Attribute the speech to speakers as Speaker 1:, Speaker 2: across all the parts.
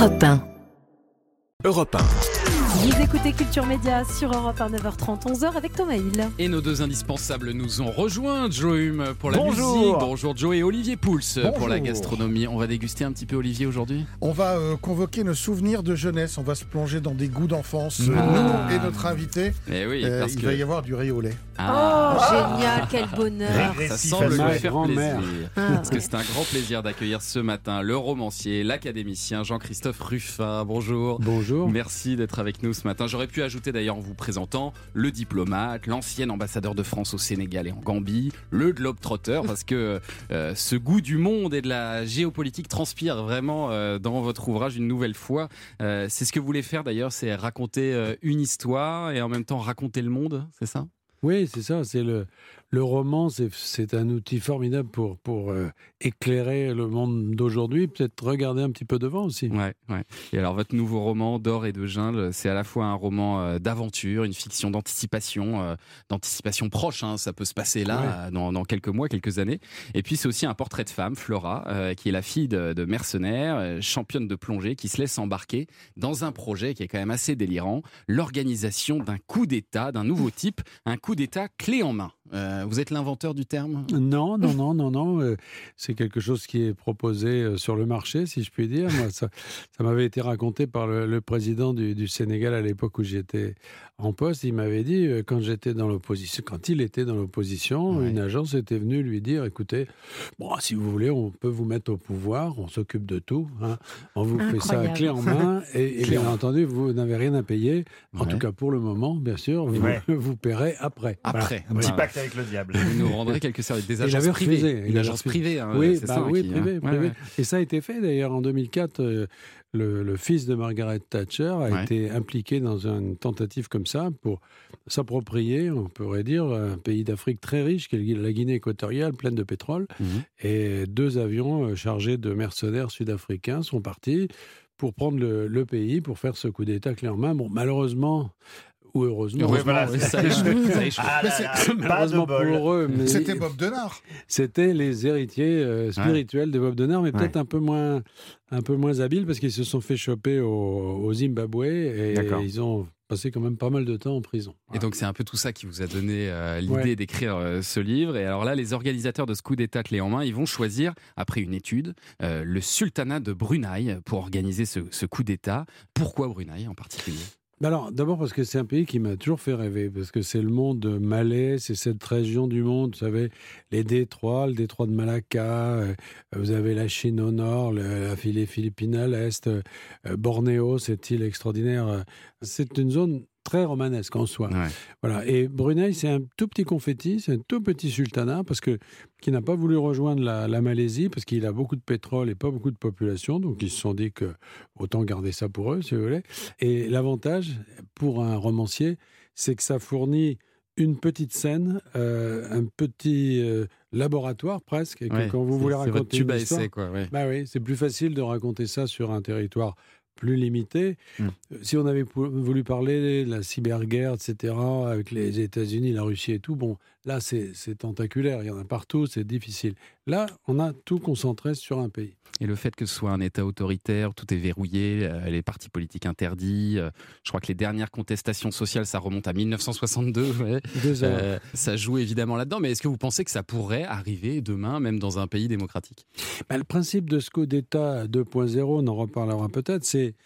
Speaker 1: Europe 1.
Speaker 2: Europe 1.
Speaker 3: Vous écoutez Culture Média sur Europe 1, 9h30, 11h avec Thomas Hill.
Speaker 4: Et nos deux indispensables nous ont rejoints, Joe Hume pour la
Speaker 5: Bonjour.
Speaker 4: musique. Bonjour Joe et Olivier Pouls pour la gastronomie. On va déguster un petit peu Olivier aujourd'hui
Speaker 5: On va euh, convoquer nos souvenirs de jeunesse, on va se plonger dans des goûts d'enfance, euh,
Speaker 4: Ah.
Speaker 5: nous et notre invité.
Speaker 4: Eh oui,
Speaker 5: Euh,
Speaker 4: parce
Speaker 5: il
Speaker 4: que
Speaker 5: va y avoir du riz au lait.
Speaker 4: Ah,
Speaker 3: Oh, génial, quel bonheur.
Speaker 4: ça semble lui faire plaisir.
Speaker 3: Ah.
Speaker 4: Parce que c'est un grand plaisir d'accueillir ce matin le romancier, l'académicien Jean-Christophe Ruffin. Bonjour.
Speaker 6: Bonjour.
Speaker 4: Merci d'être avec nous ce matin. J'aurais pu ajouter d'ailleurs en vous présentant le diplomate, l'ancien ambassadeur de France au Sénégal et en Gambie, le globe-trotteur, parce que euh, ce goût du monde et de la géopolitique transpire vraiment euh, dans votre ouvrage une nouvelle fois. Euh, c'est ce que vous voulez faire d'ailleurs, c'est raconter euh, une histoire et en même temps raconter le monde, c'est ça?
Speaker 6: Oui, c'est ça. C'est le, le roman, c'est- un outil formidable pour, pour euh, éclairer le monde d'aujourd'hui, peut-être regarder un petit peu devant aussi.
Speaker 4: Ouais, ouais. Et alors, votre nouveau roman, D'or et de jungle, c'est à la fois un roman euh, d'aventure, une fiction d'anticipation, euh, d'anticipation proche, hein, ça peut se passer là,
Speaker 6: Ouais.
Speaker 4: dans, dans quelques mois, quelques années. Et puis, c'est aussi un portrait de femme, Flora, qui est la fille de, de mercenaires, championne de plongée, qui se laisse embarquer dans un projet qui est quand même assez délirant, l'organisation d'un coup d'État, d'un nouveau type, un coup d'État clé en main. Euh, vous êtes l'inventeur du terme
Speaker 6: Non, non, non, non, non. euh, c'est quelque chose qui est proposé euh, sur le marché, si je puis dire. Ça m'avait été raconté par le, président du, du Sénégal à l'époque où j'étais en poste. Il m'avait dit, euh, quand j'étais dans l'opposition, quand il était dans l'opposition,
Speaker 4: Ouais.
Speaker 6: une agence était venue lui dire, écoutez, bon, si vous voulez, on peut vous mettre au pouvoir, on s'occupe de tout. hein. On vous fait ça
Speaker 3: Incroyable.
Speaker 6: clé en main. Et, bien entendu, vous n'avez rien à payer. En
Speaker 4: Ouais.
Speaker 6: tout cas, pour le moment, bien sûr, vous,
Speaker 7: Ouais.
Speaker 6: vous paierez après. Voilà.
Speaker 4: Après.
Speaker 7: Un petit pacte avec le diable.
Speaker 4: Vous nous rendrez quelques services. Des agences privées.
Speaker 6: refusé,
Speaker 4: Une agence privée. hein,
Speaker 6: Oui,
Speaker 4: c'est
Speaker 6: bah
Speaker 4: ça,
Speaker 6: oui,
Speaker 4: qui, hein.
Speaker 6: privé,
Speaker 4: Ouais,
Speaker 6: privé.
Speaker 4: ouais.
Speaker 6: Et ça a été fait d'ailleurs en 2004. euh, le, le fils de Margaret Thatcher a
Speaker 4: Ouais.
Speaker 6: été impliqué dans une tentative comme ça pour s'approprier, on pourrait dire, un pays d'Afrique très riche, qui est la Guinée équatoriale, pleine de pétrole.
Speaker 4: Mhm.
Speaker 6: Et deux avions euh, chargés de mercenaires sud-africains sont partis pour prendre le, le pays, pour faire ce coup d'État clé en main. Bon, malheureusement, ou heureusement,
Speaker 7: Oui, voilà,
Speaker 4: oui,
Speaker 7: c'est
Speaker 4: ça échoue, ça échoue.
Speaker 7: Ah là là, pas de
Speaker 6: malheureusement
Speaker 7: bol.
Speaker 6: pour eux, mais
Speaker 5: C'était Bob Denard.
Speaker 6: c'était les héritiers euh, spirituels de Bob Denard, mais peut-être
Speaker 4: Ouais.
Speaker 6: un peu moins, un peu moins habiles parce qu'ils se sont fait choper au, au Zimbabwe et ils ont passé quand même pas mal de temps en prison.
Speaker 4: Et donc c'est un peu tout ça qui vous a donné euh, l'idée
Speaker 6: Ouais.
Speaker 4: d'écrire euh, ce livre. Et alors là, les organisateurs de ce coup d'État clé en main, ils vont choisir, après une étude, euh, le sultanat de Brunei pour organiser ce, ce coup d'État. Pourquoi Brunei en particulier?
Speaker 6: Alors, d'abord parce que c'est un pays qui m'a toujours fait rêver, parce que c'est le monde malais, c'est cette région du monde, vous savez, les détroits, le détroit de Malacca, euh, vous avez la Chine au nord, la les Philippines à l'est, euh, Bornéo, cette île extraordinaire. C'est une zone très romanesque en soi.
Speaker 4: Ouais.
Speaker 6: Voilà. Et Brunei, c'est un tout petit confetti, c'est un tout petit sultanat parce que qui n'a pas voulu rejoindre la, la Malaisie parce qu'il a beaucoup de pétrole et pas beaucoup de population. Donc ils se sont dit que autant garder ça pour eux, si vous voulez. Et l'avantage pour un romancier, c'est que ça fournit une petite scène, euh, un petit euh, laboratoire presque, et que
Speaker 4: Ouais,
Speaker 6: quand vous voulez raconter une histoire,
Speaker 4: essai, quoi. ouais.
Speaker 6: bah oui, c'est plus facile de raconter ça sur un territoire plus limité.
Speaker 4: Mm.
Speaker 6: Euh, Si on avait voulu parler de la cyberguerre, etc., avec les États-Unis, la Russie et tout, bon, là, c'est tentaculaire, il y en a partout, c'est difficile. Là, on a tout concentré sur un pays.
Speaker 4: Et le fait que ce soit un État autoritaire, tout est verrouillé, euh, les partis politiques interdits. euh, je crois que les dernières contestations sociales, ça remonte à 1962. ouais.
Speaker 6: Deux heures.
Speaker 4: Euh, ça joue évidemment là-dedans. Mais est-ce que vous pensez que ça pourrait arriver demain, même dans un pays démocratique?
Speaker 6: Bah, le principe de ce coup d'État 2.0, on en reparlera peut-être, c'est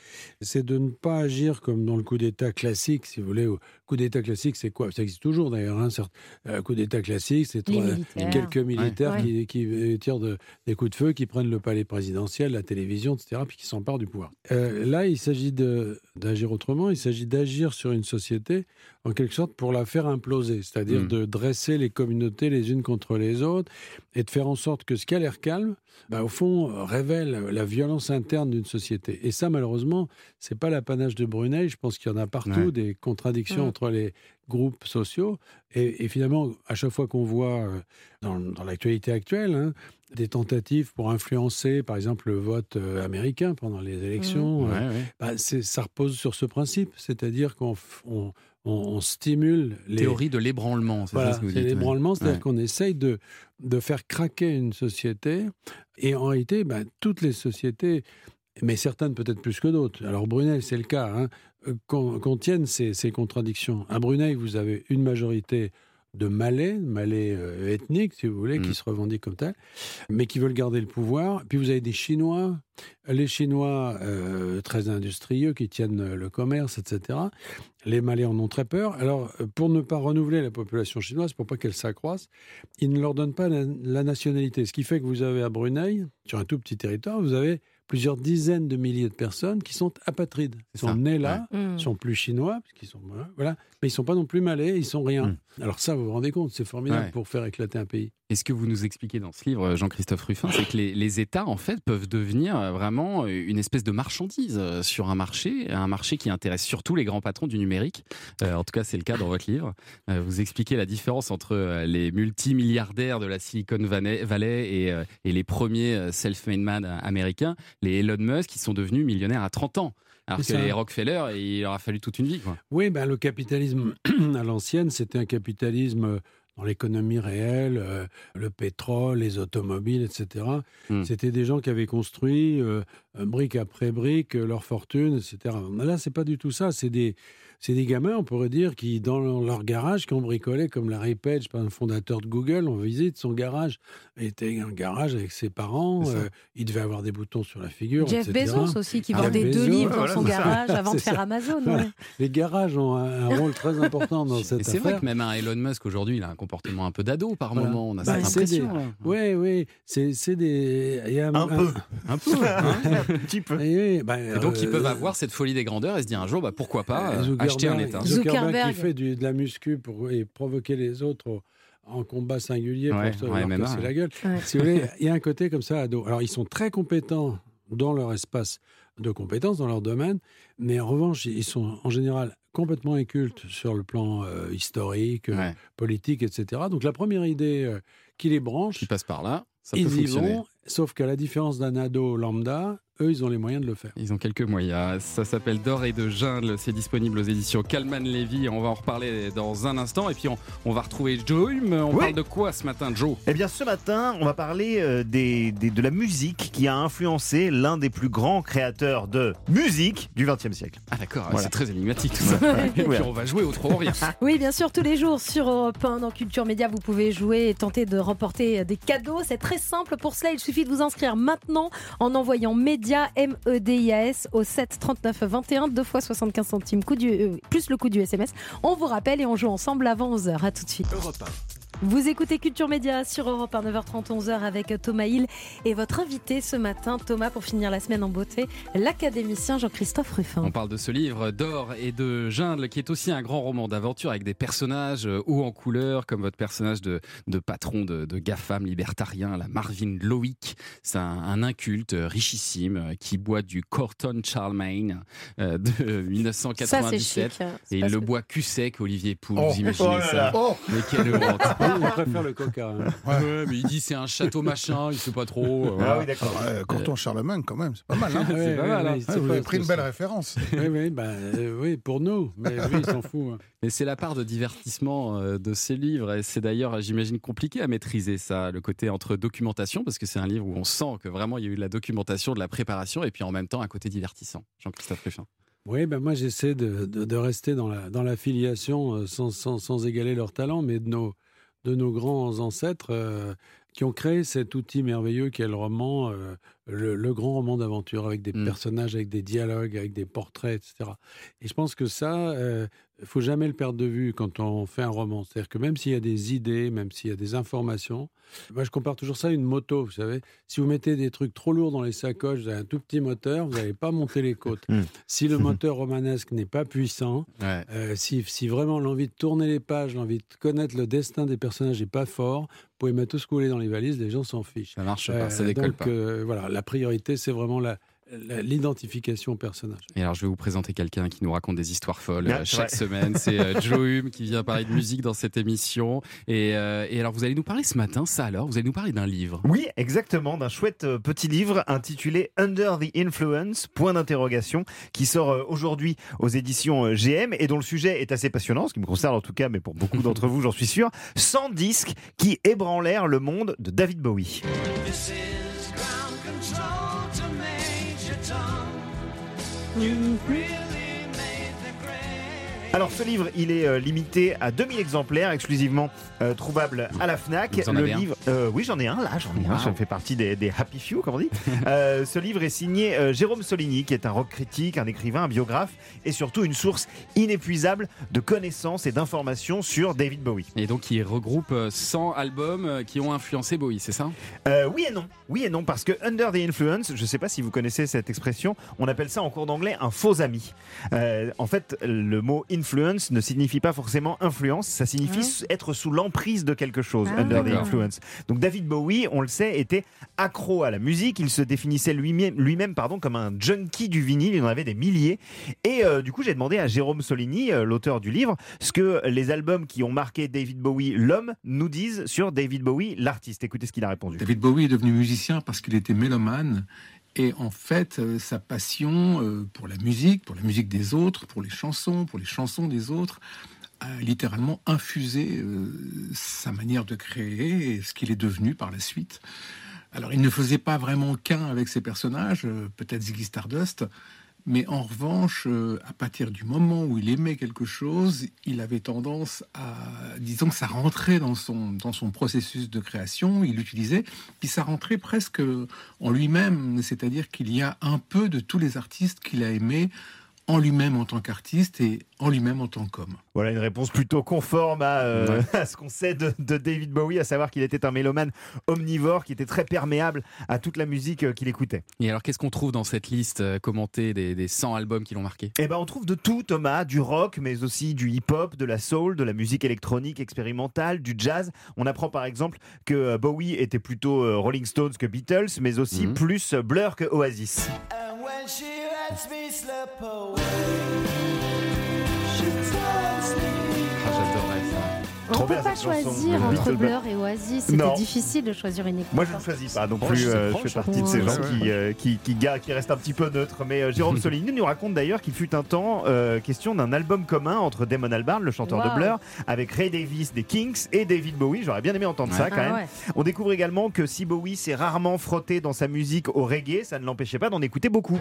Speaker 6: de ne pas agir comme dans le coup d'État classique, si vous voulez. Coup d'État classique, c'est quoi? Ça existe toujours d'ailleurs. Hein, certes. Euh, coup d'État classique, c'est
Speaker 3: militaires.
Speaker 6: quelques militaires
Speaker 3: Ouais.
Speaker 6: qui, qui, euh, tirent de- des coups de feu, qui prennent le palais présidentiel, la télévision, etc., puis qui s'emparent du pouvoir. Euh, là, il s'agit d'agir autrement. Il s'agit d'agir sur une société, en quelque sorte, pour la faire imploser, c'est-à-dire
Speaker 4: Mm.
Speaker 6: de dresser les communautés les unes contre les autres et de faire en sorte que ce qui a l'air calme, bah, au fond, euh, révèle la violence interne d'une société. Et ça, malheureusement, c'est pas l'apanage de Brunei. Je pense qu'il y en a partout
Speaker 4: Ouais.
Speaker 6: des contradictions
Speaker 3: Mm.
Speaker 6: entre les groupes sociaux. Et, et finalement, à chaque fois qu'on voit euh, dans, dans l'actualité actuelle hein, des tentatives pour influencer, par exemple, le vote euh, américain pendant les élections, euh,
Speaker 4: Ouais, ouais.
Speaker 6: bah, ça repose sur ce principe, c'est-à-dire qu'on on, stimule les,
Speaker 4: Théorie de l'ébranlement, c'est
Speaker 6: voilà,
Speaker 4: ça ce que vous
Speaker 6: c'est
Speaker 4: dites ouais.
Speaker 6: l'ébranlement, c'est-à-dire
Speaker 4: Ouais.
Speaker 6: qu'on essaye de, de faire craquer une société. Et en réalité, ben, toutes les sociétés mais certaines peut-être plus que d'autres. Alors Brunei, c'est le cas. Hein. Euh, Qu'on qu'on tienne ces, ces contradictions. À Brunei, vous avez une majorité de Malais, Malais euh, ethniques, si vous voulez,
Speaker 4: Mm.
Speaker 6: qui se revendiquent comme tels, mais qui veulent garder le pouvoir. Puis vous avez des Chinois, les Chinois euh, très industrieux qui tiennent euh, le commerce, etc. Les Malais en ont très peur. Alors, pour ne pas renouveler la population chinoise, pour pas qu'elle s'accroisse, ils ne leur donnent pas la, la nationalité. Ce qui fait que vous avez à Brunei, sur un tout petit territoire, vous avez plusieurs dizaines de milliers de personnes qui sont apatrides. Ils sont
Speaker 4: ça,
Speaker 6: nés là,
Speaker 3: Mm.
Speaker 6: ils sont plus chinois, parce qu'ils sont voilà, mais ils sont pas non plus malais, ils sont rien.
Speaker 4: Mm.
Speaker 6: Alors ça, vous vous rendez compte, c'est formidable
Speaker 4: Ouais.
Speaker 6: pour faire éclater un pays.
Speaker 4: Et ce que vous nous expliquez dans ce livre, Jean-Christophe Ruffin, c'est que les, les États, en fait, peuvent devenir euh, vraiment une espèce de marchandise euh, sur un marché, un marché qui intéresse surtout les grands patrons du numérique. Euh, en tout cas, c'est le cas dans votre livre. Euh, vous expliquez la différence entre les multimilliardaires de la Silicon Valley et, euh, et les premiers self-made man américains, les Elon Musk, qui sont devenus millionnaires à 30 ans. Alors que
Speaker 6: ça.
Speaker 4: les Rockefeller, il leur a fallu toute une vie. Quoi.
Speaker 6: Oui, ben, le capitalisme à l'ancienne, c'était un capitalisme euh, dans l'économie réelle, euh, le pétrole, les automobiles, etc.
Speaker 4: Mm.
Speaker 6: C'était des gens qui avaient construit euh, brique après brique leur fortune, etc. Là, c'est pas du tout ça. C'est des, c'est des gamins, on pourrait dire, qui, dans leur, garage, qui ont bricolé, comme Larry Page, par un fondateur de Google, on visite son garage. Il était un garage avec ses parents. Euh, il devait avoir des boutons sur la figure.
Speaker 3: Jeff
Speaker 6: etc.
Speaker 3: Bezos aussi, qui
Speaker 6: Ah,
Speaker 3: vendait
Speaker 6: Bezos,
Speaker 3: deux livres dans
Speaker 6: voilà,
Speaker 3: son
Speaker 6: ça.
Speaker 3: garage avant de faire
Speaker 6: ça.
Speaker 3: Amazon.
Speaker 6: Voilà.
Speaker 3: ouais.
Speaker 6: Les garages ont un, un rôle très important dans
Speaker 4: Et
Speaker 6: cette
Speaker 4: c'est vrai que même un Elon Musk aujourd'hui, il a un comportement un peu d'ado par
Speaker 6: Voilà.
Speaker 4: moment. On a
Speaker 6: Bah,
Speaker 4: cette
Speaker 6: c'est
Speaker 4: impression.
Speaker 6: Oui, oui, c'est c'est des. il y a
Speaker 1: Un peu.
Speaker 4: Un peu.
Speaker 1: Un petit peu.
Speaker 6: Oui, bah,
Speaker 4: Et donc, ils
Speaker 6: euh,
Speaker 4: peuvent avoir cette folie des grandeurs et se dire un jour, bah, pourquoi pas euh,
Speaker 6: Zuckerberg-
Speaker 4: acheter un État.
Speaker 6: Zuckerberg,
Speaker 3: Zuckerberg.
Speaker 6: qui fait du- de la muscu pour et provoquer les autres au- en combat singulier
Speaker 4: Ouais,
Speaker 6: pour se
Speaker 4: ouais,
Speaker 6: leur casser la gueule.
Speaker 3: Ouais.
Speaker 6: Si vous voulez, il y a un côté comme ça ado. Alors, ils sont très compétents dans leur espace de compétences, dans leur domaine, mais en revanche, ils sont en général complètement incultes sur le plan euh, historique, euh,
Speaker 4: Ouais,
Speaker 6: politique, etc. Donc, la première idée euh, qui les branche,
Speaker 4: qui passe par là, ça peut
Speaker 6: ils y
Speaker 4: fonctionner.
Speaker 6: vont, sauf qu'à la différence d'un ado lambda, eux, ils ont les moyens de le faire.
Speaker 4: Ils ont quelques moyens. Ça s'appelle D'or et de jungle. C'est disponible aux éditions Calman Levy. On va en reparler dans un instant. Et puis, on, on va retrouver Joe Hume. On
Speaker 1: Oui.
Speaker 4: parle de quoi ce matin, Joe?
Speaker 1: Eh bien, ce matin, on va parler euh, des, des- de la musique qui a influencé l'un des plus grands créateurs de musique du XXe siècle.
Speaker 4: Ah, d'accord.
Speaker 1: Voilà.
Speaker 4: C'est très énigmatique tout ça. Et puis, on va jouer au trop rien.
Speaker 3: Oui, bien sûr, tous les jours sur Europe 1 dans Culture Média, vous pouvez jouer et tenter de remporter des cadeaux. C'est très simple. Pour cela, il suffit de vous inscrire maintenant en envoyant Média M-E-D-I-A-S au 7 39 21, deux fois 75 centimes, du, euh, plus le coût du SMS. On vous rappelle et on joue ensemble avant 11h. À tout de suite. Vous écoutez Culture Média sur Europe 1, 9h30, 11h avec Thomas Hill et votre invité ce matin, Thomas, pour finir la semaine en beauté, l'académicien Jean-Christophe Ruffin.
Speaker 4: On parle de ce livre d'or et de jungle qui est aussi un grand roman d'aventure avec des personnages euh, hauts en couleur comme votre personnage de, de patron de, de GAFAM libertarien, la Marvin Loïc. C'est un, un inculte euh, richissime euh, qui boit du Corton Charlemagne de
Speaker 3: Ça, c'est
Speaker 4: 1997.
Speaker 3: chic. hein.
Speaker 4: Et il le boit cul sec, Olivier Pouls,
Speaker 5: Oh.
Speaker 4: vous imaginez
Speaker 1: Oh là
Speaker 4: ça
Speaker 1: là.
Speaker 5: Oh
Speaker 4: Mais quelle honte
Speaker 6: Il préfère le coca. hein.
Speaker 4: Ouais, mais il dit c'est un château machin, il sait pas trop. euh, voilà.
Speaker 1: Ah oui, d'accord.
Speaker 5: Euh, Corton Charlemagne, quand même, c'est pas mal. Hein
Speaker 4: C'est
Speaker 6: Ouais,
Speaker 4: pas
Speaker 6: ouais,
Speaker 4: mal, hein.
Speaker 6: ouais,
Speaker 5: Ah, vous avez pris une belle référence.
Speaker 6: Oui, oui, bah, euh, oui, pour nous. Mais lui, il s'en fout. hein.
Speaker 4: Mais c'est la part de divertissement euh, de ces livres. Et c'est d'ailleurs, j'imagine, compliqué à maîtriser ça, le côté entre documentation, parce que c'est un livre où on sent que vraiment il y a eu de la documentation, de la préparation, et puis en même temps un côté divertissant. Jean-Christophe Ruffin.
Speaker 6: Oui, ben moi j'essaie de, de- de rester dans la, dans la filiation euh, sans, sans, sans égaler leur talent, mais de nos, de nos grands ancêtres euh, qui ont créé cet outil merveilleux qu'est le roman, euh, le, le grand roman d'aventure, avec des
Speaker 4: Mm.
Speaker 6: personnages, avec des dialogues, avec des portraits, etc. Et je pense que ça, il faut jamais le perdre de vue quand on fait un roman. C'est-à-dire que même s'il y a des idées, même s'il y a des informations, moi je compare toujours ça à une moto, vous savez. Si vous mettez des trucs trop lourds dans les sacoches, vous avez un tout petit moteur, vous n'allez pas monter les côtes.
Speaker 1: Mm.
Speaker 6: Si le moteur romanesque n'est pas puissant,
Speaker 4: Ouais.
Speaker 6: euh, si, si vraiment l'envie de tourner les pages, l'envie de connaître le destin des personnages n'est pas fort, vous pouvez mettre tout ce que vous voulez dans les valises, les gens s'en fichent.
Speaker 4: Ça marche
Speaker 6: Euh,
Speaker 4: pas, ça décolle
Speaker 6: donc,
Speaker 4: pas.
Speaker 6: euh, voilà, la priorité, c'est vraiment la- l'identification au personnage.
Speaker 4: Et alors, je vais vous présenter quelqu'un qui nous raconte des histoires folles
Speaker 1: Ah,
Speaker 4: euh, chaque
Speaker 1: vrai.
Speaker 4: semaine. C'est euh, Joe Hume qui vient parler de musique dans cette émission. Et, euh, et alors, vous allez nous parler ce matin, ça alors, vous allez nous parler d'un livre.
Speaker 1: Oui, exactement, d'un chouette petit livre intitulé Under the Influence, point d'interrogation, qui sort aujourd'hui aux éditions GM et dont le sujet est assez passionnant, ce qui me concerne en tout cas, mais pour beaucoup d'entre vous, j'en suis sûr. 100 disques qui ébranlèrent le monde de David Bowie.
Speaker 7: This is you really.
Speaker 1: Alors ce livre, il est euh, limité à 2000 exemplaires, exclusivement euh, trouvable à la Fnac.
Speaker 4: Vous en
Speaker 1: le
Speaker 4: avez un
Speaker 1: livre, euh, oui j'en ai un là, j'en ai un. Je fais partie des, des happy few, comme on dit. Euh, ce livre est signé Jérôme Soligny, qui est un rock critique, un écrivain, un biographe, et surtout une source inépuisable de connaissances et d'informations sur David Bowie.
Speaker 4: Et donc, il regroupe euh, 100 albums qui ont influencé Bowie, c'est ça?
Speaker 1: Oui et non, oui et non, parce que under the influence, je ne sais pas si vous connaissez cette expression, on appelle ça en cours d'anglais un faux ami. En fait, le mot influence ne signifie pas forcément influence, ça signifie s- être sous l'emprise de quelque chose.
Speaker 3: Ah.
Speaker 1: under the influence. Donc David Bowie, on le sait, était accro à la musique. Il se définissait lui-même, lui-même, pardon, comme un junkie du vinyle. Il en avait des milliers. Et euh, du coup, j'ai demandé à Jérôme Soligny, euh, l'auteur du livre, ce que les albums qui ont marqué David Bowie, l'homme, nous disent sur David Bowie, l'artiste. Écoutez ce qu'il a répondu.
Speaker 7: David Bowie est devenu musicien parce qu'il était mélomane. Et en fait, euh, sa passion euh, pour la musique, pour la musique des autres, pour les chansons, pour les chansons des autres, a littéralement infusé euh, sa manière de créer et ce qu'il est devenu par la suite. Alors, il ne faisait pas vraiment qu'un avec ses personnages, peut-être Ziggy Stardust, mais en revanche, euh, à partir du moment où il aimait quelque chose, il avait tendance à, disons que ça rentrait dans son, dans son processus de création, il l'utilisait, puis ça rentrait presque en lui-même, c'est-à-dire qu'il y a un peu de tous les artistes qu'il a aimés en lui-même en tant qu'artiste et en lui-même en tant qu'homme.
Speaker 1: Voilà une réponse plutôt conforme à, euh, à ce qu'on sait de, de David Bowie, à savoir qu'il était un mélomane omnivore qui était très perméable à toute la musique euh, qu'il écoutait.
Speaker 4: Et alors, qu'est-ce qu'on trouve dans cette liste euh, commentée des, des 100 albums qui l'ont marqué?
Speaker 1: Eh ben, on trouve de tout, Thomas, du rock, mais aussi du hip-hop, de la soul, de la musique électronique expérimentale, du jazz. On apprend par exemple que Bowie était plutôt Rolling Stones que Beatles, mais aussi
Speaker 4: Mhm.
Speaker 1: plus Blur que Oasis.
Speaker 3: On
Speaker 1: Trop
Speaker 3: ne peut pas choisir entre. Blur et Oasis. C'était difficile de choisir une équipe.
Speaker 1: Moi, je ne choisis pas non plus. euh, je
Speaker 4: proche,
Speaker 1: fais partie de ces gens qui, euh, qui, qui, qui restent un petit peu neutres. Mais euh, Jérôme Soligny nous raconte d'ailleurs qu'il fut un temps euh, question d'un album commun entre Damon Albarn, le chanteur de. Blur, avec Ray Davis des Kings et David Bowie. J'aurais bien aimé entendre ça quand
Speaker 3: Ah
Speaker 1: même.
Speaker 3: ouais.
Speaker 1: On découvre également que si Bowie s'est rarement frotté dans sa musique au reggae, ça ne l'empêchait pas d'en écouter beaucoup.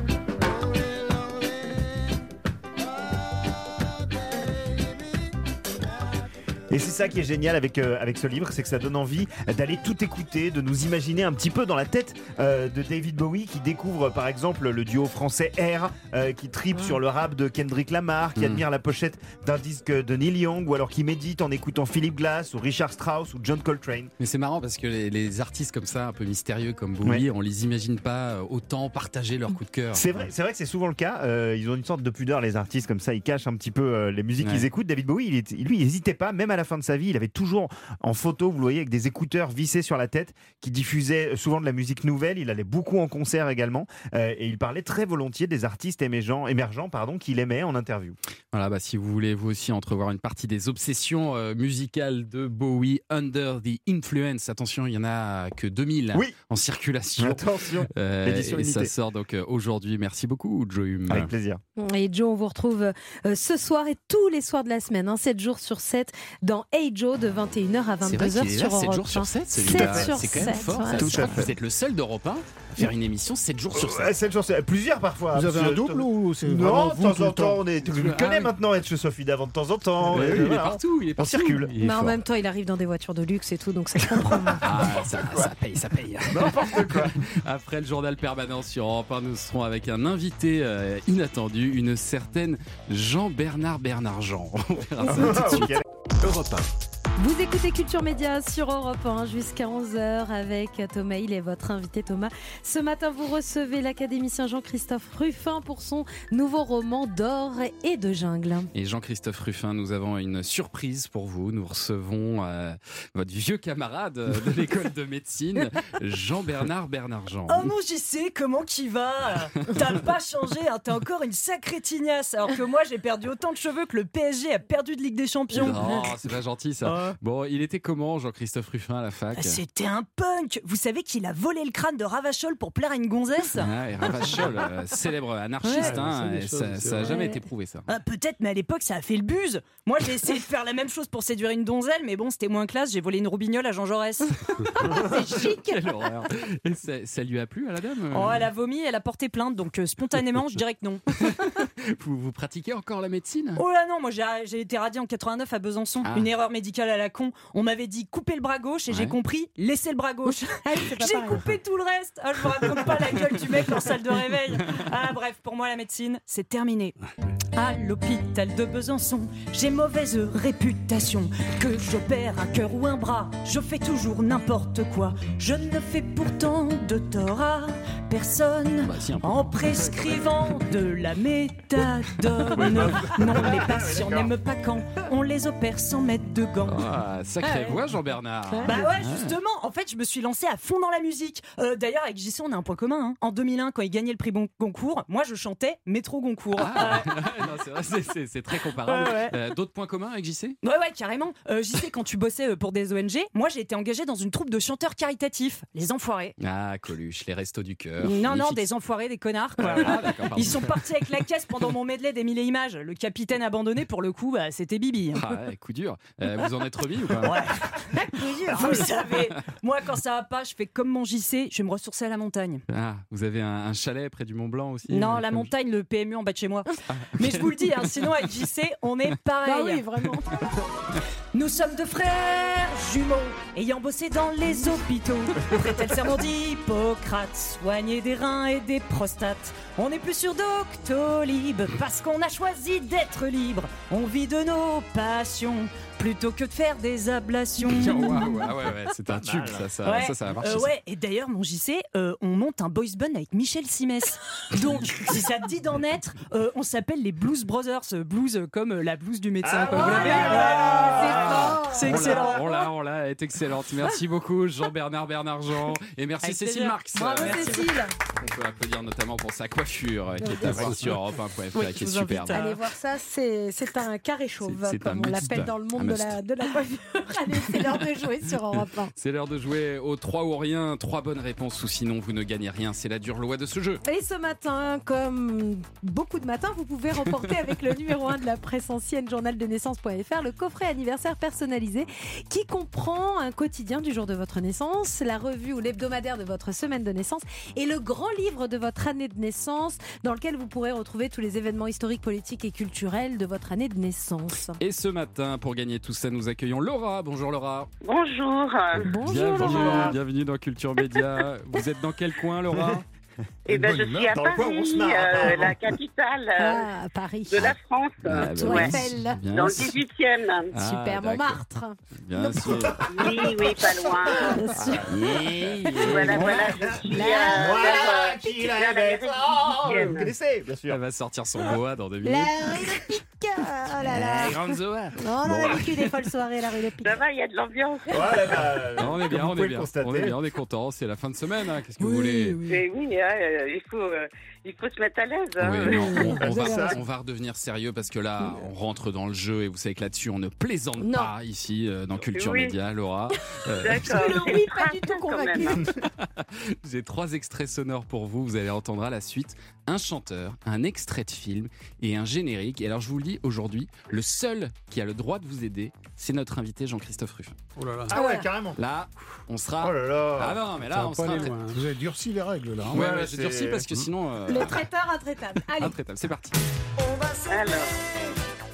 Speaker 1: Et c'est ça qui est génial avec, euh, avec ce livre, c'est que ça donne envie d'aller tout écouter, de nous imaginer un petit peu dans la tête euh, de David Bowie qui découvre par exemple le duo français R, euh, qui tripe sur le rap de Kendrick Lamar, qui
Speaker 4: Mm.
Speaker 1: admire la pochette d'un disque de Neil Young, ou alors qui médite en écoutant Philip Glass ou Richard Strauss ou John Coltrane.
Speaker 4: Mais c'est marrant parce que les, les artistes comme ça, un peu mystérieux comme Bowie, on les imagine pas autant partager leur coup de cœur.
Speaker 1: C'est vrai, c'est vrai que c'est souvent le cas. Ils ont une sorte de pudeur, les artistes, comme ça, ils cachent un petit peu les musiques
Speaker 4: Ouais.
Speaker 1: qu'ils écoutent. David Bowie, il lui, il n'hésitait pas, même à la fin de sa vie, il avait toujours en photo, vous le voyez, avec des écouteurs vissés sur la tête, qui diffusaient souvent de la musique nouvelle. Il allait beaucoup en concert également, euh, et il parlait très volontiers des artistes émergents, émergents pardon, qu'il aimait en interview.
Speaker 4: Voilà, bah, si vous voulez vous aussi entrevoir une partie des obsessions euh, musicales de Bowie, Under the Influence, attention, il y en a que 2000
Speaker 1: Oui.
Speaker 4: en circulation.
Speaker 1: Attention,
Speaker 4: Euh, et ça sort donc euh, aujourd'hui. Merci beaucoup, Joe Hume.
Speaker 1: avec plaisir.
Speaker 3: Et Joe, on vous retrouve ce soir et tous les soirs de la semaine, hein, 7 jours sur 7, dans Hey Joe de 21h à
Speaker 4: C'est vrai
Speaker 3: 22h
Speaker 4: qu'il est
Speaker 3: sur
Speaker 4: là 7
Speaker 3: Europe
Speaker 4: jours sur
Speaker 3: 1.
Speaker 4: 7,
Speaker 3: 7 sur
Speaker 4: c'est quand même
Speaker 3: 7,
Speaker 4: fort.
Speaker 3: ouais.
Speaker 1: Tout
Speaker 4: Je crois que vous êtes le seul d'Europe 1 à faire une émission 7 jours sur 7.
Speaker 1: Ouais, sept jours, c'est- plusieurs parfois.
Speaker 5: Vous avez un double ou c'est
Speaker 1: Non,
Speaker 5: vraiment
Speaker 1: de
Speaker 5: vous
Speaker 1: temps en temps,
Speaker 5: temps
Speaker 1: on est. Tu
Speaker 4: Ah
Speaker 1: le connais
Speaker 4: oui.
Speaker 1: maintenant, chez Sophie d'avant de temps en temps.
Speaker 4: Il est partout, il est partout.
Speaker 1: circule.
Speaker 4: Il est
Speaker 3: Mais en même temps, il arrive dans des voitures de luxe et tout, donc ça comprend.
Speaker 4: Ah, ça, ça paye, ça paye.
Speaker 1: N'importe quoi.
Speaker 4: Après le journal permanent sur Europe 1, nous serons avec un invité euh, inattendu, une certaine Jean-Bernard Bernard Jean. On verra ça tout de suite.
Speaker 1: Ok.
Speaker 2: Europe
Speaker 3: Vous écoutez Culture Média sur Europe 1 jusqu'à 11h avec Thomas Hill et votre invité Thomas. Ce matin, vous recevez l'académicien Jean-Christophe Ruffin pour son nouveau roman d'or et de jungle.
Speaker 4: Et Jean-Christophe Ruffin, nous avons une surprise pour vous. Nous recevons euh, votre vieux camarade de l'école de médecine, Jean-Bernard Bernard Jean.
Speaker 8: Oh mon JC, comment qui va T'as pas changé, hein, t'es encore une sacrée tignasse. Alors que moi j'ai perdu autant de cheveux que le PSG a perdu de Ligue des Champions.
Speaker 4: Oh, c'est pas gentil ça. Bon, il était comment Jean-Christophe Ruffin à la fac
Speaker 8: C'était un punk Vous savez qu'il a volé le crâne de Ravachol pour plaire à une gonzesse
Speaker 4: Ah, et Ravachol, euh, célèbre anarchiste,
Speaker 8: Ouais.
Speaker 4: hein, et ça ça a jamais été prouvé ça.
Speaker 8: Ah, Peut-être, mais à l'époque, ça a fait le buzz. Moi, j'ai essayé de faire la même chose pour séduire une donzelle, mais bon, c'était moins classe. J'ai volé une roubignole à Jean Jaurès.
Speaker 3: C'est chic.
Speaker 4: Quelle horreur Et ça, ça lui a plu à la dame
Speaker 8: Oh, elle a vomi, elle a porté plainte, donc euh, spontanément, je dirais que non.
Speaker 4: vous, vous pratiquez encore la médecine?
Speaker 8: Oh là non, moi j'ai été radiée en 89 à Besançon.
Speaker 4: Ah.
Speaker 8: Une erreur médicale à la con. On m'avait dit couper le bras gauche et j'ai compris laisser le bras gauche.
Speaker 3: pas
Speaker 8: j'ai coupé tout le reste. Ah, je vous raconte pas la gueule du mec en salle de réveil. Ah bref, pour moi la médecine, c'est terminé. À l'hôpital de Besançon, j'ai mauvaise réputation. Que j'opère un cœur ou un bras, je fais toujours n'importe quoi. Je ne fais pourtant de tort à personne
Speaker 4: Bah, si,
Speaker 8: en prescrivant de la méthadone. Non, les patients n'aiment pas quand on les opère sans mettre de gants.
Speaker 4: Ah, sacrée voix Jean-Bernard
Speaker 8: Bah ouais, justement. En fait, je me suis lancée à fond dans la musique. Euh, D'ailleurs, avec JC, on a un point commun. hein. En 2001, quand il gagnait le prix Bon- Goncourt, moi, je chantais Métro Goncourt.
Speaker 4: Ah, non, c'est très comparable.
Speaker 8: Ouais, ouais.
Speaker 4: Euh, D'autres points communs avec JC
Speaker 8: Ouais, ouais, carrément. Euh, JC, quand tu bossais euh, pour des ONG, moi, j'ai été engagée dans une troupe de chanteurs caritatifs, les enfoirés.
Speaker 4: Ah, Coluche, les restos du cœur.
Speaker 8: Non, non, des enfoirés, des connards, quoi.
Speaker 4: Ah.
Speaker 8: Ils sont partis avec la caisse pendant mon medley des mille et images. Le capitaine abandonné, pour le coup, bah, c'était Bibi.
Speaker 4: Ah, ouais, coup dur. Euh, vous en êtes remis ou pas?
Speaker 8: Vous savez, moi, quand ça va pas, je fais comme mon JC, je vais me ressourcer à la montagne.
Speaker 4: Ah, vous avez un, un chalet près du Mont Blanc aussi
Speaker 8: Non, la montagne, le PMU en bas de chez moi. Mais je vous le dis, hein, sinon avec JC, on est pareil.
Speaker 3: Bah oui, vraiment.
Speaker 8: Nous sommes deux frères jumeaux, ayant bossé dans les hôpitaux. Prêtait le serment d'Hippocrate, soigner des reins et des prostates. On est plus sur Doctolib, parce qu'on a choisi d'être libre. On vit de nos passions, plutôt que de faire des ablations.
Speaker 4: Ah ouais, ouais, c'est un tube, ça, ça,
Speaker 8: Ouais,
Speaker 4: ça, ça va marcher.
Speaker 8: euh,
Speaker 4: ça.
Speaker 8: ouais, et d'ailleurs, mon JC, euh, on monte un boys band avec Michel Simès. Donc, si ça te dit d'en être, euh, on s'appelle les Blues Brothers. Blues euh, comme euh, la blouse du médecin.
Speaker 1: Ah.
Speaker 8: C'est excellent.
Speaker 4: On l'a, on l'a, elle est excellente. Merci beaucoup, Jean-Bernard Bernard Jean. Et merci
Speaker 8: Avec
Speaker 4: Cécile. Marx.
Speaker 3: Bravo Cécile.
Speaker 4: On peut applaudir notamment pour sa coiffure, qui est à voir sur europe1.fr,
Speaker 8: Oui,
Speaker 4: qui est superbe.
Speaker 3: Allez voir ça, c'est c'est un carré chauve, comme on l'appelle dans le monde de la, de la coiffure. Allez, c'est l'heure de jouer sur Europe 1.
Speaker 4: C'est l'heure de jouer au 3 ou rien. Trois bonnes réponses ou sinon vous ne gagnez rien. C'est la dure loi de ce jeu.
Speaker 3: Et ce matin, comme beaucoup de matins, vous pouvez remporter avec le numéro 1 de la presse ancienne journal de naissance.fr le coffret anniversaire personnalisé qui comprend un quotidien du jour de votre naissance, la revue ou l'hebdomadaire de votre semaine de naissance et le grand livre de votre année de naissance dans lequel vous pourrez retrouver tous les événements historiques, politiques et culturels de votre année de naissance.
Speaker 4: Et ce matin, pour gagner tout ça, nous accueillons Laura. Bonjour Laura.
Speaker 9: Bonjour.
Speaker 3: Bonjour
Speaker 4: bienvenue,
Speaker 3: Laura.
Speaker 4: bienvenue dans Culture Média. Vous êtes dans quel coin, Laura?
Speaker 9: Eh ben, je suis à
Speaker 1: coin
Speaker 9: Paris, euh, la capitale euh,
Speaker 3: Ah, Paris.
Speaker 9: de la France.
Speaker 4: Ah, bah,
Speaker 3: Tour
Speaker 9: ouais.
Speaker 3: Eiffel.
Speaker 4: Bien
Speaker 9: Dans le
Speaker 4: sûr.
Speaker 9: 18e.
Speaker 4: Ah,
Speaker 3: Super. Montmartre.
Speaker 4: Bien sûr.
Speaker 9: Oui, oui, pas loin.
Speaker 3: Bien sûr.
Speaker 9: Voilà, voilà, je suis euh,
Speaker 1: Voilà
Speaker 9: euh,
Speaker 1: qui la Oh,
Speaker 9: du
Speaker 1: Vous
Speaker 9: 18e.
Speaker 1: connaissez, bien sûr.
Speaker 4: Elle va sortir son boa dans deux
Speaker 3: La
Speaker 4: minutes.
Speaker 3: rue de Pic. Oh là là.
Speaker 4: La grande Zoa.
Speaker 3: Oh, on a vécu des folles soirées la rue de Pic.
Speaker 9: Ça va, il y a de l'ambiance.
Speaker 1: Voilà, bah,
Speaker 4: on est bien, on est bien. On est bien, on est content. C'est la fin de semaine. hein. Qu'est-ce que vous voulez
Speaker 9: Mais oui, hein, euh, il, faut, euh, il faut se mettre à l'aise. hein.
Speaker 4: Oui, on, va, on va redevenir sérieux parce que là, on rentre dans le jeu et vous savez que là-dessus, on ne plaisante
Speaker 3: Non.
Speaker 4: pas ici euh, dans Culture
Speaker 9: Oui.
Speaker 4: Média, Laura. Euh,
Speaker 9: D'accord.
Speaker 3: Oui, pas du tout convaincu.
Speaker 4: J'ai trois extraits sonores pour vous. Vous allez entendre à la suite un chanteur, un extrait de film et un générique. Et alors, je vous le dis aujourd'hui, le seul qui a le droit de vous aider, c'est notre invité Jean-Christophe Ruffin.
Speaker 6: Oh là là.
Speaker 1: Ah ouais, carrément.
Speaker 4: Là, on sera.
Speaker 1: Oh là là.
Speaker 4: Ah non, mais là, on sera.
Speaker 5: Vous avez durci les règles là. hein.
Speaker 4: Ouais,
Speaker 1: Ouais,
Speaker 4: ouais,
Speaker 1: ouais,
Speaker 4: j'ai durci parce que sinon. euh,
Speaker 3: Le traiteur intraitable. Allez,
Speaker 4: intraitable. C'est parti.
Speaker 10: On va
Speaker 9: Alors.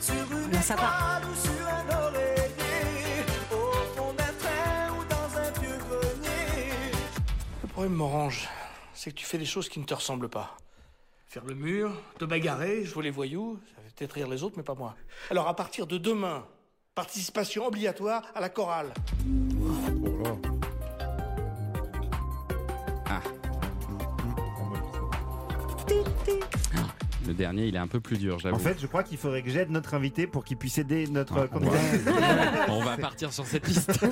Speaker 10: sur une
Speaker 3: Là, ça va.
Speaker 10: estrade ou sur un oreiller, au fond d'un train ou dans un vieux grenier.
Speaker 11: Le problème, Morange, c'est que tu fais des choses qui ne te ressemblent pas. Faire le mur, te bagarrer, jouer les voyous, ça fait peut-être rire les autres, mais pas moi. Alors à partir de demain, participation obligatoire à la chorale.
Speaker 5: Oh là.
Speaker 4: Le dernier, il est un peu plus dur, j'avoue.
Speaker 1: En fait, je crois qu'il faudrait que j'aide notre invité pour qu'il puisse aider notre
Speaker 4: Ah. On va partir sur cette liste.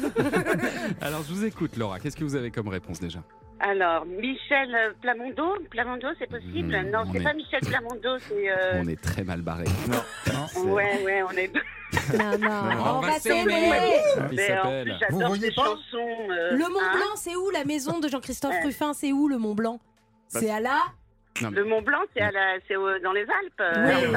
Speaker 4: Alors, je vous écoute, Laura. Qu'est-ce que vous avez comme réponse déjà?
Speaker 9: Alors, Michel Plamondo, Plamondo, c'est possible?
Speaker 4: Hmm,
Speaker 9: Non,
Speaker 4: on
Speaker 9: c'est
Speaker 4: est-
Speaker 9: pas Michel Plamondo, c'est. euh,
Speaker 4: On est très mal barré.
Speaker 9: Ouais, ouais, on est.
Speaker 3: Non, non,
Speaker 4: On
Speaker 3: on
Speaker 4: va s'aimer.
Speaker 5: Vous
Speaker 9: j'adore
Speaker 5: voyez pas?
Speaker 9: chansons. euh,
Speaker 3: Le Mont
Speaker 9: hein.
Speaker 3: Blanc, c'est où? La maison de Jean-Christophe. Ruffin C'est où le Mont Blanc? C'est à la
Speaker 9: Le Mont Blanc, c'est à la... c'est au- dans les Alpes. euh,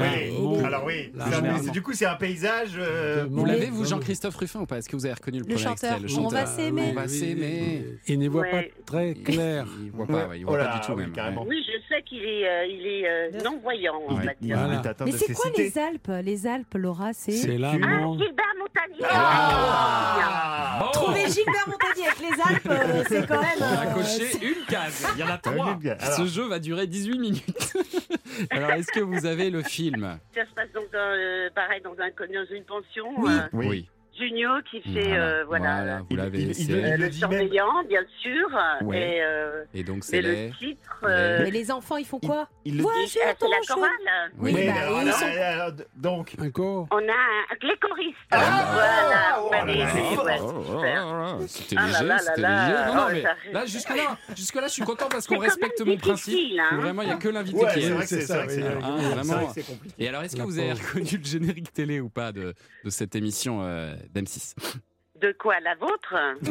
Speaker 3: Oui.
Speaker 6: Bon.
Speaker 1: Alors oui,
Speaker 6: Là,
Speaker 1: c'est un-
Speaker 6: généralement.
Speaker 1: c'est- du coup c'est un paysage. euh,
Speaker 4: Vous l'avez, vous. Jean-Christophe Ruffin, ou pas? Est-ce que vous avez reconnu le,
Speaker 3: Le
Speaker 4: premier
Speaker 3: chanteur.
Speaker 4: extrait le
Speaker 3: On va
Speaker 4: chanteur?
Speaker 3: s'aimer.
Speaker 4: On va s'aimer.
Speaker 6: Il n'y voit
Speaker 9: Ouais.
Speaker 6: pas très clair.
Speaker 4: Il voit pas, ouais, il voit
Speaker 1: Oh là,
Speaker 4: pas du tout
Speaker 1: oui,
Speaker 4: même.
Speaker 1: carrément.
Speaker 9: Oui, je sais qu'il est, euh, il est euh, non-voyant, on va dire.
Speaker 6: Voilà.
Speaker 3: Mais c'est quoi les Alpes? Les Alpes, Laura, c'est.
Speaker 6: C'est là,
Speaker 9: Ah. Gilbert Montagnier
Speaker 1: Ah
Speaker 3: Trouver Gilbert Montagnier avec les Alpes, euh, c'est quand même.
Speaker 4: On a
Speaker 3: euh,
Speaker 4: coché une case. Il y en a trois.
Speaker 1: Alors.
Speaker 4: Ce jeu va durer 18 minutes. Alors, est-ce que vous avez le film?
Speaker 9: Ça se passe donc dans, euh, pareil dans, un, dans une pension.
Speaker 3: Oui.
Speaker 9: euh,
Speaker 1: Oui.
Speaker 9: Junio qui fait, euh, voilà,
Speaker 4: vous
Speaker 1: Il-
Speaker 4: l'avez.
Speaker 1: le-
Speaker 9: euh, le
Speaker 1: dit même-
Speaker 9: surveillant, bien sûr.
Speaker 4: Ouais.
Speaker 9: Et, euh,
Speaker 4: Et donc, c'est
Speaker 9: le
Speaker 4: les.
Speaker 9: titre, euh,
Speaker 3: Mais les enfants, ils font quoi
Speaker 1: Il le
Speaker 3: Moi,
Speaker 1: dit.
Speaker 3: je suis
Speaker 9: euh, c'est la chorale.
Speaker 4: Oui,
Speaker 3: Oui, bah,
Speaker 1: alors,
Speaker 3: ils sont-
Speaker 1: alors, donc.
Speaker 6: Un corps.
Speaker 9: On a un, les choristes.
Speaker 1: Ah,
Speaker 9: voilà, vous
Speaker 1: là, là,
Speaker 9: ouais,
Speaker 4: C'était
Speaker 9: Ah là
Speaker 4: léger,
Speaker 9: là
Speaker 4: c'était
Speaker 9: là
Speaker 4: léger.
Speaker 9: là.
Speaker 4: Non, non,
Speaker 9: Oh,
Speaker 4: mais
Speaker 9: ça-
Speaker 4: là, jusque-là, jusque-là, je suis content parce qu'on respecte mon principe.
Speaker 9: hein.
Speaker 4: Vraiment, il n'y a que l'invité
Speaker 1: Ouais,
Speaker 4: qui est.
Speaker 1: c'est
Speaker 4: Ah,
Speaker 1: compliqué.
Speaker 4: Et alors, est-ce que vous avez reconnu le générique télé ou pas de, de cette émission euh, d'M6
Speaker 9: De quoi La vôtre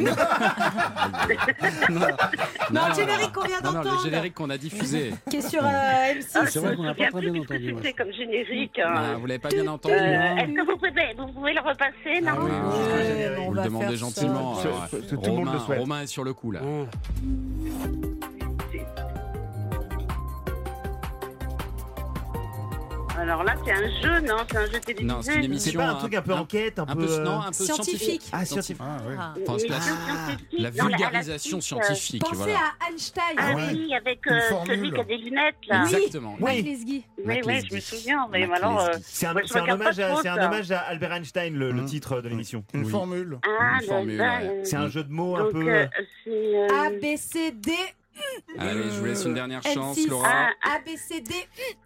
Speaker 3: Non, le générique qu'on vient
Speaker 4: non, non, le
Speaker 3: d'entendre.
Speaker 4: générique qu'on a diffusé.
Speaker 3: Qui est sur euh, M6.
Speaker 6: C'est vrai qu'on n'a pas très bien entendu.
Speaker 9: C'était comme générique.
Speaker 4: Ah,
Speaker 9: hein.
Speaker 4: vous l'avez pas bien entendu
Speaker 9: Euh,
Speaker 4: hein
Speaker 9: Est-ce que vous pouvez, vous pouvez le repasser Non
Speaker 4: Ah oui,
Speaker 1: oui, générique.
Speaker 3: on
Speaker 4: Vous
Speaker 3: va
Speaker 4: le demandez gentiment.
Speaker 3: ça.
Speaker 4: alors,
Speaker 1: Ce- ce- tout le monde
Speaker 4: Romain,
Speaker 1: le souhaite.
Speaker 4: Romain est sur le coup là.
Speaker 6: Ah.
Speaker 9: Alors là, c'est un jeu, non C'est un jeu télévisé
Speaker 4: Non, c'est une émission.
Speaker 1: C'est pas un truc un peu enquête, un
Speaker 4: un
Speaker 1: peu.
Speaker 4: peu,
Speaker 1: euh,
Speaker 4: non, un peu
Speaker 3: Scientifique.
Speaker 4: scientifique.
Speaker 1: Ah, scientifique.
Speaker 5: Ah, oui.
Speaker 3: Ah.
Speaker 4: Enfin, c'est la- la
Speaker 9: scientifique. Non, la- à la
Speaker 4: vulgarisation
Speaker 9: euh,
Speaker 4: scientifique.
Speaker 3: Pensez
Speaker 4: voilà.
Speaker 3: à Einstein.
Speaker 9: Ah
Speaker 5: Ouais.
Speaker 9: oui, avec euh, celui qui a des lunettes, là.
Speaker 3: Oui.
Speaker 4: Exactement.
Speaker 1: Oui.
Speaker 9: Oui, oui,
Speaker 4: Lesguy.
Speaker 9: je me souviens. Mais
Speaker 4: Mac
Speaker 9: alors, euh.
Speaker 1: C'est un, hommage à,
Speaker 9: trop
Speaker 1: c'est un
Speaker 9: ça.
Speaker 1: hommage à Albert Einstein, le, le
Speaker 5: Mmh.
Speaker 1: titre de l'émission.
Speaker 5: Une
Speaker 4: Oui.
Speaker 5: formule.
Speaker 9: ah,
Speaker 4: ouais.
Speaker 1: C'est un jeu de mots un peu.
Speaker 9: euh, euh,
Speaker 3: A, B, C, D.
Speaker 4: Allez, je vous laisse une dernière chance,
Speaker 3: M6.
Speaker 4: Laura.
Speaker 9: Ah,
Speaker 3: A, B, C, D,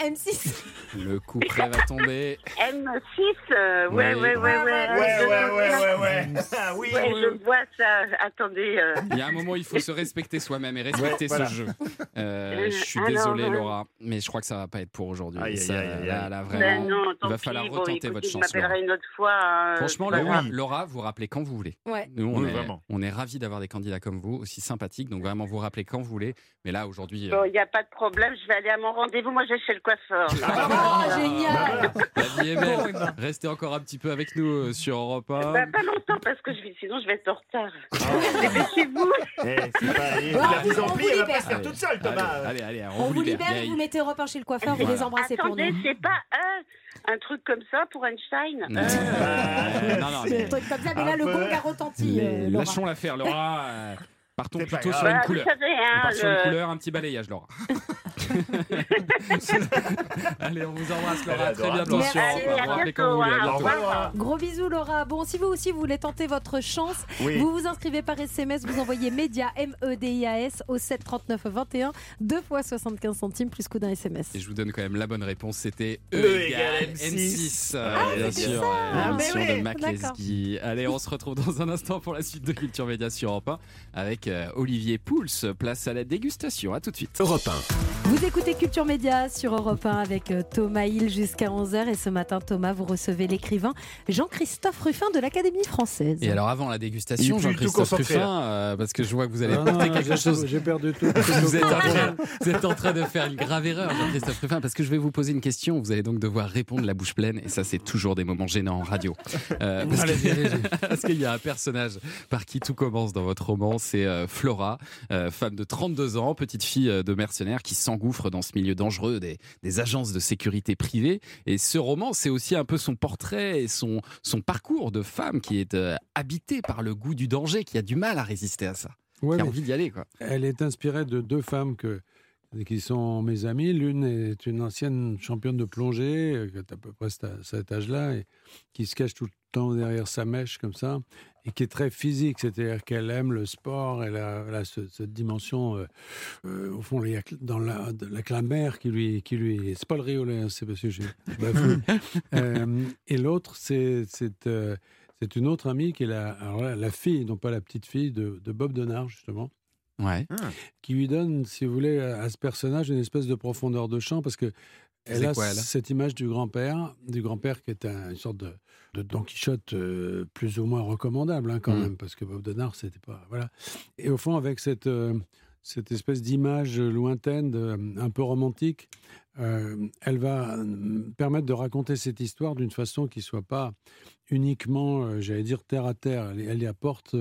Speaker 3: M6.
Speaker 4: Le coup près va tomber.
Speaker 9: M6, euh, ouais,
Speaker 4: Oui.
Speaker 9: ouais, ouais, ouais.
Speaker 1: Ouais, ouais, ouais, ouais, ouais. Ah oui,
Speaker 9: Ouais,
Speaker 1: oui.
Speaker 9: je vois ça. Attendez. euh,
Speaker 4: Il y a un moment, il faut se respecter soi-même et respecter
Speaker 1: Ouais, voilà.
Speaker 4: ce jeu. Euh, je suis
Speaker 9: Alors,
Speaker 4: désolé,
Speaker 9: euh,
Speaker 4: Laura, mais je crois que ça va pas être pour aujourd'hui.
Speaker 1: Aïe.
Speaker 4: là,
Speaker 9: ben
Speaker 4: vraiment.
Speaker 9: non,
Speaker 4: il va
Speaker 9: pis.
Speaker 4: falloir
Speaker 9: Bon,
Speaker 4: retenter
Speaker 9: écoutez,
Speaker 4: votre
Speaker 9: Je
Speaker 4: chance,
Speaker 9: m'appellerai une autre fois.
Speaker 4: Franchement, Laura. Laura, vous rappelez quand vous voulez.
Speaker 3: Ouais.
Speaker 4: Nous, on
Speaker 1: Oui,
Speaker 4: est, on est ravis d'avoir des candidats comme vous, aussi sympathiques. Donc vraiment, vous rappelez quand vous voulez. Mais là, aujourd'hui,
Speaker 9: Bon,
Speaker 4: euh,
Speaker 9: il n'y a pas de problème, je vais aller à mon rendez-vous. Moi, je vais chez le coiffeur.
Speaker 3: Oh, génial.
Speaker 4: la vie est belle. Restez encore un petit peu avec nous euh, sur Europe 1.
Speaker 9: Bah, pas longtemps, parce que je vais... sinon, je vais être en retard. Dépêchez-vous.
Speaker 1: C'est pas. eh,
Speaker 3: Bon,
Speaker 1: La mise en
Speaker 3: on
Speaker 1: pli,
Speaker 3: vous
Speaker 1: elle va pas
Speaker 3: libère.
Speaker 1: se faire toute seule, Thomas.
Speaker 4: Allez, allez, allez,
Speaker 3: On vous libère,
Speaker 4: Vieille.
Speaker 3: vous mettez Europe 1 chez le coiffeur, vous
Speaker 4: Voilà.
Speaker 3: les embrassez pour
Speaker 9: Attendez,
Speaker 3: nous.
Speaker 9: c'est pas un, un truc comme ça pour Einstein
Speaker 4: Non,
Speaker 9: Euh,
Speaker 4: Euh, non, non,
Speaker 3: C'est
Speaker 4: mais
Speaker 3: un truc comme ça, mais là, le gong a retenti. euh,
Speaker 4: lâchons l'affaire, Laura. Partons plutôt sur une
Speaker 9: bah,
Speaker 4: couleur.
Speaker 9: savez,
Speaker 4: On
Speaker 9: hein,
Speaker 4: part sur une
Speaker 9: le-
Speaker 4: couleur, un petit balayage, Laura. Allez, on vous embrasse, Laura. Très
Speaker 1: adorable.
Speaker 4: bientôt sur
Speaker 9: Merci,
Speaker 4: Europe 1.
Speaker 9: à
Speaker 4: Vous rappelez quand vous
Speaker 9: bientôt,
Speaker 4: voulez. À.
Speaker 1: Au
Speaker 4: bientôt.
Speaker 1: revoir, Laura.
Speaker 3: Gros bisous Laura. Bon, si vous aussi vous voulez tenter votre chance,
Speaker 1: Oui.
Speaker 3: vous vous inscrivez par SMS, vous envoyez média M-E-D-I-A-S au 7 39 21, deux fois 75 centimes plus coup d'un SMS.
Speaker 4: Et je vous donne quand même la bonne réponse, c'était
Speaker 1: E
Speaker 4: E
Speaker 1: égale
Speaker 4: égale
Speaker 1: M6.
Speaker 4: M6.
Speaker 1: Ah,
Speaker 4: Euh, bien sûr,
Speaker 3: Ah,
Speaker 4: l'émission
Speaker 3: mais oui,
Speaker 4: de Mac. Allez, on se retrouve dans un instant pour la suite de Culture Média sur Europe 1 avec euh, Olivier Pouls. Place à la dégustation. À tout de suite.
Speaker 2: Europe 1.
Speaker 3: Vous écoutez Culture Média sur Europe 1 avec euh, Thomas Hill jusqu'à 11h et ce matin Thomas vous recevez l'écrivain Jean-Christophe Ruffin de l'Académie française.
Speaker 4: Et alors avant la dégustation, Jean-Christophe Ruffin, euh, parce que je vois que vous allez
Speaker 6: Ah non,
Speaker 4: porter
Speaker 6: non,
Speaker 4: quelque chose.
Speaker 6: J'ai perdu tout.
Speaker 4: Vous êtes, en train, vous êtes en train de faire une grave erreur, Jean-Christophe Ruffin, parce que je vais vous poser une question. Vous allez donc devoir répondre la bouche pleine, et ça, c'est toujours des moments gênants en radio. Euh, parce qu'il y a un personnage par qui tout commence dans votre roman, c'est euh, Flora, euh, femme de 32 ans, petite fille euh, de mercenaires qui s'engouffre dans ce milieu dangereux des, des agences de sécurité privées. Et ce roman, c'est aussi un peu son portrait et son, son parcours de femme qui est euh, habité par le goût du danger, qui a du mal à résister à ça,
Speaker 6: Ouais,
Speaker 4: qui a envie d'y aller. Quoi.
Speaker 6: Elle est inspirée de deux femmes que, qui sont mes amies. L'une est une ancienne championne de plongée, qui a à peu près cet âge-là, et qui se cache tout le temps derrière sa mèche comme ça, et qui est très physique, c'est-à-dire qu'elle aime le sport, elle a, elle a ce- cette dimension, euh, euh, au fond, il y a dans la, de la clamère qui lui... Qui lui c'est pas le riolet, hein, c'est parce que j'ai. Euh, et l'autre, c'est... c'est, euh, c'est une autre amie qui est la, là, la fille, non pas la petite fille de, de Bob Denard, justement,
Speaker 4: Ouais.
Speaker 6: qui lui donne, si vous voulez, à à ce personnage une espèce de profondeur de champ parce que elle
Speaker 4: C'est
Speaker 6: a
Speaker 4: quoi, elle?
Speaker 6: cette image du grand-père, du grand-père qui est un- une sorte de, de Don Quichotte euh, plus ou moins recommandable hein, quand
Speaker 4: Mm.
Speaker 6: même, parce que Bob Denard, c'était pas voilà. Et au fond, avec cette euh, cette espèce d'image lointaine, de- un peu romantique, euh, elle va euh, permettre de raconter cette histoire d'une façon qui soit pas uniquement, euh, j'allais dire, terre à terre. Elle, elle y apporte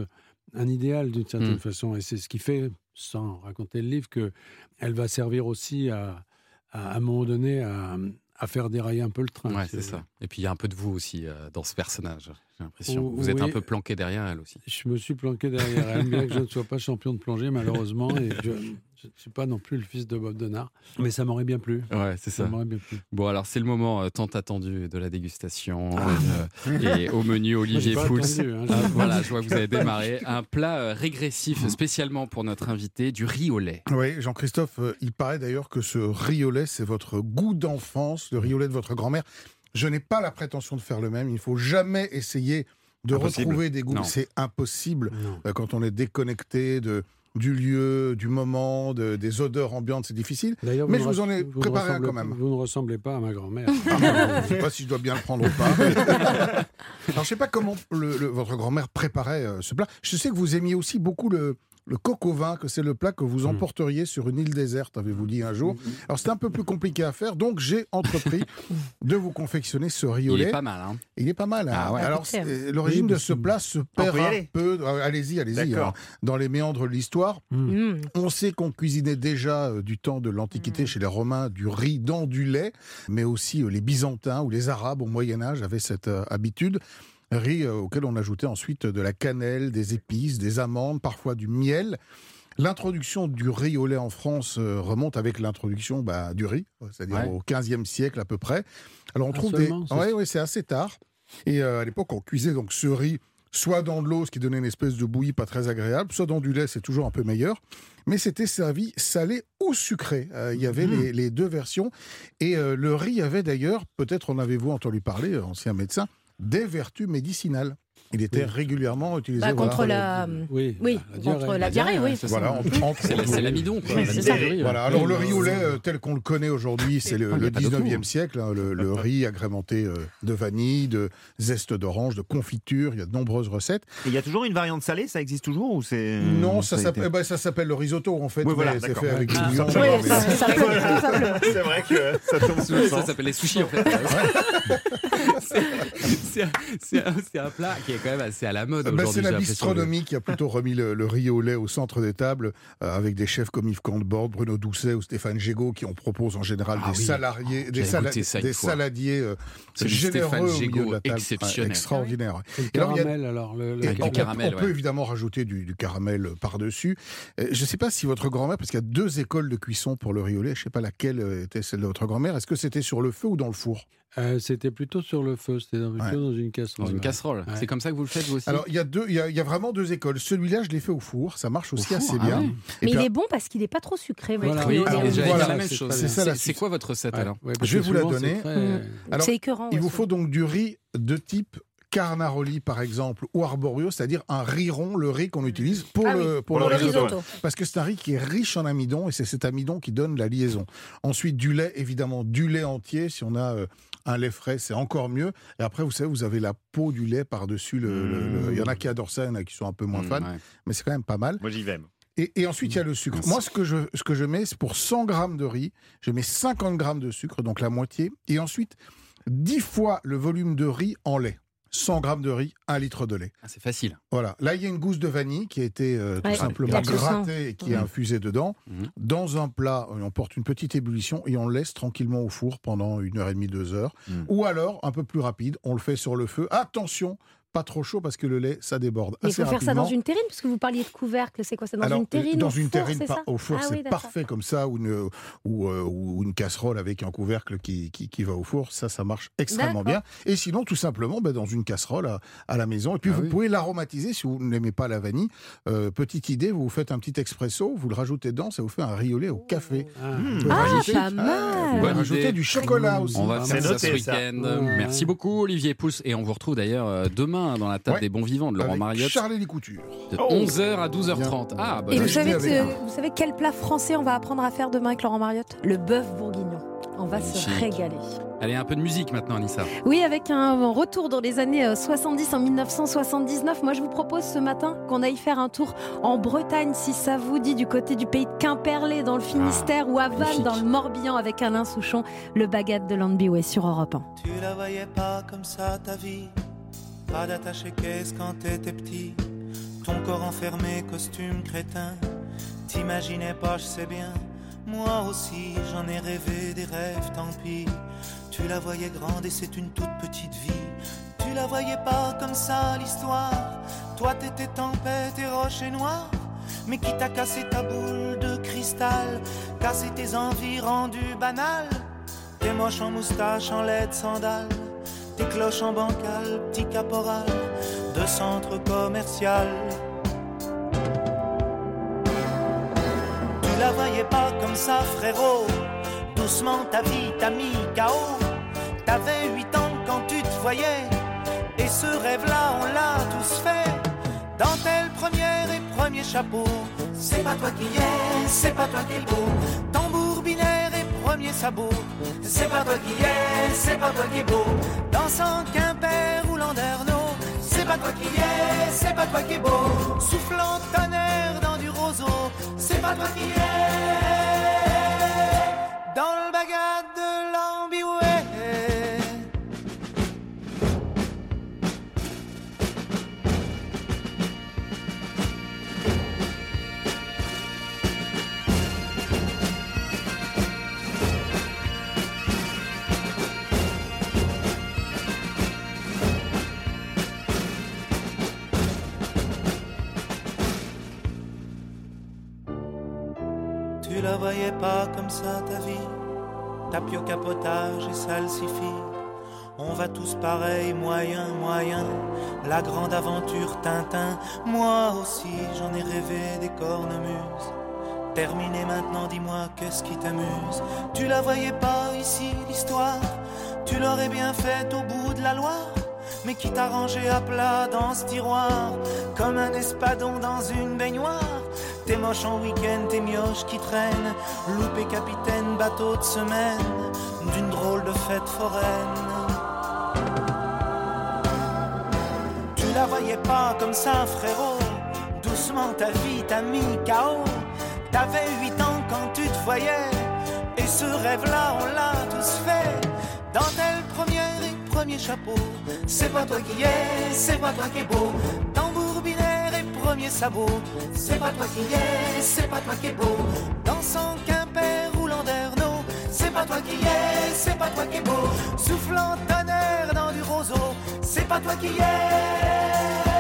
Speaker 6: un idéal d'une certaine
Speaker 4: Mm.
Speaker 6: façon. Et c'est ce qui fait, sans raconter le livre, que elle va servir aussi à, à, à un moment donné à, à faire dérailler un peu le train.
Speaker 4: Ouais, c'est ça. Et puis il y a un peu de vous aussi euh, dans ce personnage. J'ai l'impression. Vous êtes un peu planqué derrière elle aussi.
Speaker 6: Je me suis planqué derrière elle, bien que je ne sois pas champion de plongée, malheureusement. Et je ne suis pas non plus le fils de Bob Denard. Mais ça m'aurait bien plu.
Speaker 4: Ouais, c'est ça.
Speaker 6: Ça m'aurait bien plu.
Speaker 4: Bon, alors c'est le moment euh, tant attendu de la dégustation. euh, et au menu, Olivier Pouls.
Speaker 6: hein.
Speaker 4: Ah, voilà, je vois que vous avez démarré. Un plat euh, régressif spécialement pour notre invité, du riz au lait.
Speaker 5: Oui, Jean-Christophe, euh, il paraît d'ailleurs que ce riz au lait, c'est votre goût d'enfance, le riz au lait de votre grand-mère. Je n'ai pas la prétention de faire le même. Il ne faut jamais essayer de
Speaker 1: Impossible.
Speaker 5: retrouver des goûts.
Speaker 4: Non.
Speaker 5: C'est impossible
Speaker 6: Non.
Speaker 5: Euh, quand on est déconnecté de, du lieu, du moment, de- des odeurs ambiantes, c'est difficile.
Speaker 6: D'ailleurs,
Speaker 5: Mais
Speaker 6: vous
Speaker 5: je vous en ai
Speaker 6: vous
Speaker 5: préparé un quand même.
Speaker 6: Vous ne ressemblez pas à ma grand-mère.
Speaker 5: Ah, je ne sais pas si je dois bien le prendre ou pas. Alors, je ne sais pas comment le- le- votre grand-mère préparait euh, ce plat. Je sais que vous aimiez aussi beaucoup le, le coq au vin, que c'est le plat que vous emporteriez sur une île déserte, avez-vous dit un jour. Alors, c'était un peu plus compliqué à faire, donc j'ai entrepris de vous confectionner ce riz au
Speaker 4: Il est pas mal. Hein.
Speaker 5: Il est pas mal. hein.
Speaker 4: Ah ouais.
Speaker 5: Alors, c'est- l'origine de ce plat se perd un peu. euh, Allez-y, allez-y. Hein. Dans les méandres de l'histoire,
Speaker 3: Mmh.
Speaker 5: on sait qu'on cuisinait déjà euh, du temps de
Speaker 3: Mmh.
Speaker 5: l'Antiquité chez les Romains du riz dans du lait, mais aussi euh, les Byzantins ou les Arabes au Moyen Âge avaient cette euh, habitude. Riz euh, auquel on ajoutait ensuite de la cannelle, des épices, des amandes, parfois du miel. L'introduction du riz au lait en France euh, remonte avec l'introduction bah, du riz, c'est-à-dire
Speaker 4: Ouais.
Speaker 5: au 15e siècle à peu près. Alors on
Speaker 6: Ah,
Speaker 5: trouve des...
Speaker 6: c'est-
Speaker 5: Ouais, ouais, c'est assez tard. Et euh, à l'époque, on cuisait donc ce riz soit dans de l'eau, ce qui donnait une espèce de bouillie pas très agréable, soit dans du lait, c'est toujours un peu meilleur. Mais c'était servi salé ou sucré. Euh, il y avait les, les deux versions. Et euh, le riz avait d'ailleurs, peut-être en avez-vous entendu parler, euh, ancien médecin, des vertus médicinales. Il était
Speaker 6: Oui.
Speaker 5: régulièrement utilisé
Speaker 3: Bah,
Speaker 5: voilà,
Speaker 3: contre la.
Speaker 6: Oui,
Speaker 3: Oui,
Speaker 6: la
Speaker 3: contre
Speaker 6: diarrhée.
Speaker 3: la diarrhée, oui.
Speaker 4: c'est
Speaker 5: Voilà,
Speaker 4: C'est l'amidon.
Speaker 5: Voilà, alors le riz au lait euh, tel qu'on le connaît aujourd'hui, c'est le,
Speaker 4: Ah,
Speaker 5: le
Speaker 4: a pas de
Speaker 5: 19e
Speaker 4: tout.
Speaker 5: siècle. hein, le, le riz agrémenté euh, de vanille, de zeste d'orange, de confiture, il y a de nombreuses recettes.
Speaker 1: Et il y a toujours une variante salée, ça existe toujours ou c'est
Speaker 5: non, ça
Speaker 1: a
Speaker 5: s'appelle
Speaker 1: été-
Speaker 5: eh ben, ça s'appelle le risotto en fait,
Speaker 1: Oui, voilà,
Speaker 5: c'est fait avec
Speaker 1: Ah. Oui,
Speaker 3: simplement.
Speaker 1: C'est vrai que ça tombe sous le
Speaker 4: Ça s'appelle les sushis en fait. C'est un plat qui est quand même assez à la mode aujourd'hui.
Speaker 5: c'est la bistronomie qui a plutôt remis le, le riz au lait au centre des tables, euh, avec des chefs comme Yves Cantebord, Bruno Doucet ou Stéphane Gégaud, qui en proposent en général
Speaker 4: Ah
Speaker 5: des
Speaker 4: oui.
Speaker 5: salariés, des, sala-
Speaker 4: une
Speaker 5: des
Speaker 4: fois.
Speaker 5: saladiers euh, généreux
Speaker 4: Stéphane
Speaker 5: au milieu
Speaker 4: Gégaud,
Speaker 5: de la table.
Speaker 4: exceptionnel.
Speaker 5: extraordinaire.
Speaker 6: Et le
Speaker 5: Et alors, il y a-
Speaker 6: caramel, alors. Le, le
Speaker 5: Et
Speaker 4: Avec du
Speaker 5: on,
Speaker 6: caramel.
Speaker 5: on peut
Speaker 4: ouais.
Speaker 5: évidemment rajouter du, du caramel par-dessus. Euh, Je ne sais pas si votre grand-mère, parce qu'il y a deux écoles de cuisson pour le riz au lait, je ne sais pas laquelle euh, était celle de votre grand-mère, est-ce que c'était sur le feu ou dans le four?
Speaker 6: Euh, C'était plutôt sur le feu, c'était dans, plutôt
Speaker 5: Ouais.
Speaker 6: dans une casserole.
Speaker 4: Dans une casserole.
Speaker 6: Ouais.
Speaker 4: C'est comme ça que vous le faites vous aussi
Speaker 5: Alors, il y, a deux, il, y a, il y a vraiment deux écoles. Celui-là, je l'ai fait au four, ça marche aussi
Speaker 4: four,
Speaker 5: assez
Speaker 4: ah
Speaker 5: bien.
Speaker 4: ouais.
Speaker 3: Mais
Speaker 5: puis,
Speaker 3: il est bon parce qu'il n'est pas trop sucré.
Speaker 6: Voilà.
Speaker 4: Oui,
Speaker 5: alors, voilà,
Speaker 4: la même
Speaker 6: c'est
Speaker 4: chose.
Speaker 5: C'est ça, la
Speaker 4: C'est c'est quoi votre recette
Speaker 6: Ouais,
Speaker 4: alors
Speaker 6: ouais, parce
Speaker 5: Je vais vous la
Speaker 6: c'est
Speaker 5: donner.
Speaker 6: très-
Speaker 3: Mm.
Speaker 5: Alors,
Speaker 3: C'est écœurant.
Speaker 5: Il vous faut donc du riz de type Carnaroli, par exemple, ou Arborio, c'est-à-dire un riz rond, le riz qu'on utilise pour
Speaker 3: Ah oui,
Speaker 5: le, pour
Speaker 3: pour
Speaker 5: le
Speaker 3: le
Speaker 5: risotto.
Speaker 3: risotto.
Speaker 5: Parce que c'est un riz qui est riche en amidon et c'est cet amidon qui donne la liaison. Ensuite, du lait, évidemment, du lait entier. Si on a euh, un lait frais, c'est encore mieux. Et après, vous savez, vous avez la peau du lait par-dessus. Le, le- le- Il y en a qui adorent ça, il y en a qui sont un peu moins
Speaker 4: Mmh,
Speaker 5: fans,
Speaker 4: ouais.
Speaker 5: mais c'est quand même pas mal.
Speaker 1: Moi j'y vais.
Speaker 5: Et, et ensuite, il y a le sucre.
Speaker 4: Merci.
Speaker 5: Moi, ce que, je, ce que je mets, c'est pour 100 grammes de riz, je mets 50 grammes de sucre, donc la moitié. Et ensuite, 10 fois le volume de riz en lait. 100 grammes de riz, 1 litre de lait.
Speaker 4: Ah, c'est facile.
Speaker 5: Voilà. Là, il y a une gousse de vanille qui a été euh, tout
Speaker 3: Ouais,
Speaker 5: simplement grattée et qui est
Speaker 4: Mhm.
Speaker 5: infusée dedans.
Speaker 4: Mhm.
Speaker 5: Dans un plat, on porte une petite ébullition et on le laisse tranquillement au four pendant une heure et demie, deux heures.
Speaker 1: Mhm.
Speaker 5: Ou alors, un peu plus rapide, on le fait sur le feu. Attention, pas trop chaud parce que le lait, ça déborde
Speaker 3: Mais il faut faire ça dans une terrine, parce que vous parliez de couvercle. C'est quoi C'est dans
Speaker 5: Alors,
Speaker 3: une terrine
Speaker 5: dans
Speaker 3: au
Speaker 5: une
Speaker 3: four,
Speaker 5: terrine,
Speaker 3: ça
Speaker 5: au four,
Speaker 3: Ah
Speaker 5: c'est
Speaker 3: oui,
Speaker 5: parfait comme ça, ou une, ou, euh, ou une casserole avec un couvercle qui, qui, qui va au four, ça, ça marche extrêmement bien. Et sinon, tout simplement, ben, dans une casserole à, à la maison. Et puis,
Speaker 4: Ah
Speaker 5: vous
Speaker 4: oui.
Speaker 5: pouvez l'aromatiser si vous n'aimez pas la vanille. Euh, petite idée, vous vous faites un petit expresso, vous le rajoutez dedans, ça vous fait un riz au lait au café.
Speaker 6: Ah.
Speaker 5: Vous pouvez
Speaker 3: Ah,
Speaker 5: rajouter-
Speaker 3: pas
Speaker 5: Vous
Speaker 3: mal
Speaker 5: du chocolat aussi.
Speaker 4: On va faire ça ce
Speaker 1: ça.
Speaker 4: week-end.
Speaker 6: Ouais.
Speaker 4: Merci beaucoup Olivier Pouls et on vous retrouve d'ailleurs euh, demain demain dans la table
Speaker 5: Ouais.
Speaker 4: des bons vivants de Laurent Mariotte.
Speaker 5: Charles et Couture.
Speaker 4: De
Speaker 1: Oh.
Speaker 4: 11h à 12h30. Ah, bah,
Speaker 3: Et vous savez,
Speaker 5: dis avec
Speaker 3: que- vous savez quel plat français on va apprendre à faire demain avec Laurent Mariotte? Le bœuf bourguignon. On va se régaler.
Speaker 4: allez, un peu de musique maintenant, Anissa.
Speaker 3: Oui, avec un retour dans les années euh, 70 en 1979. Moi, je vous propose ce matin qu'on aille faire un tour en Bretagne, si ça vous dit, du côté du pays de Quimperlé, dans le Finistère, ou à Vannes,
Speaker 4: magnifique.
Speaker 3: dans le Morbihan, avec Alain Souchon, le baguette de Landby sur Europe 1.
Speaker 10: Tu la voyais pas comme ça ta vie Pas d'attaché caisse quand t'étais petit. Ton corps enfermé, costume crétin. T'imaginais pas, je sais bien. Moi aussi j'en ai rêvé des rêves, tant pis. Tu la voyais grande et c'est une toute petite vie. Tu la voyais pas comme ça l'histoire. Toi t'étais tempête et rocher noir mais qui t'a cassé ta boule de cristal, cassé tes envies rendues banales, T'es moche en moustache, en laide sandales. Tes cloches en bancal, petit caporal de centre commercial. Tu la voyais pas comme ça, frérot. Doucement, ta vie t'a mis KO. T'avais 8 ans quand tu te voyais. Et ce rêve-là, on l'a tous fait. Dentelle première et premier chapeau. C'est pas toi qui es, c'est pas toi qui es beau. Tambour binaire et C'est pas toi qui es, c'est pas toi qui es beau. Dansant Quimper ou Landerneau. C'est pas toi qui es, c'est pas toi qui es beau. Soufflant tonnerre dans du roseau. C'est pas toi qui es. Dans le pas comme ça ta vie. Tapio capotage et salsifis. On va tous pareil, moyen, moyen. La grande aventure Tintin. Moi aussi j'en ai rêvé des cornemuses. Terminé maintenant, dis-moi qu'est-ce qui t'amuse? Tu la voyais pas ici l'histoire. Tu l'aurais bien faite au bout de la Loire. Mais qui t'a rangé à plat dans ce tiroir? Comme un espadon dans une baignoire T'es moche en week-end, t'es mioche qui traîne. Loupé capitaine, bateau de semaine. D'une drôle de fête foraine. Tu la voyais pas comme ça frérot. Doucement ta vie t'a mis KO T'avais 8 ans quand tu te voyais. Et ce rêve-là on l'a tous fait. Dentelle première et premier chapeau. C'est pas toi qui es, c'est pas toi qui es beau C'est pas toi qui es, c'est pas toi qui es beau. Dansant Quimper ou Landerneau C'est pas toi qui es, c'est pas toi qui es beau. Soufflant tonnerre dans du roseau C'est pas toi qui es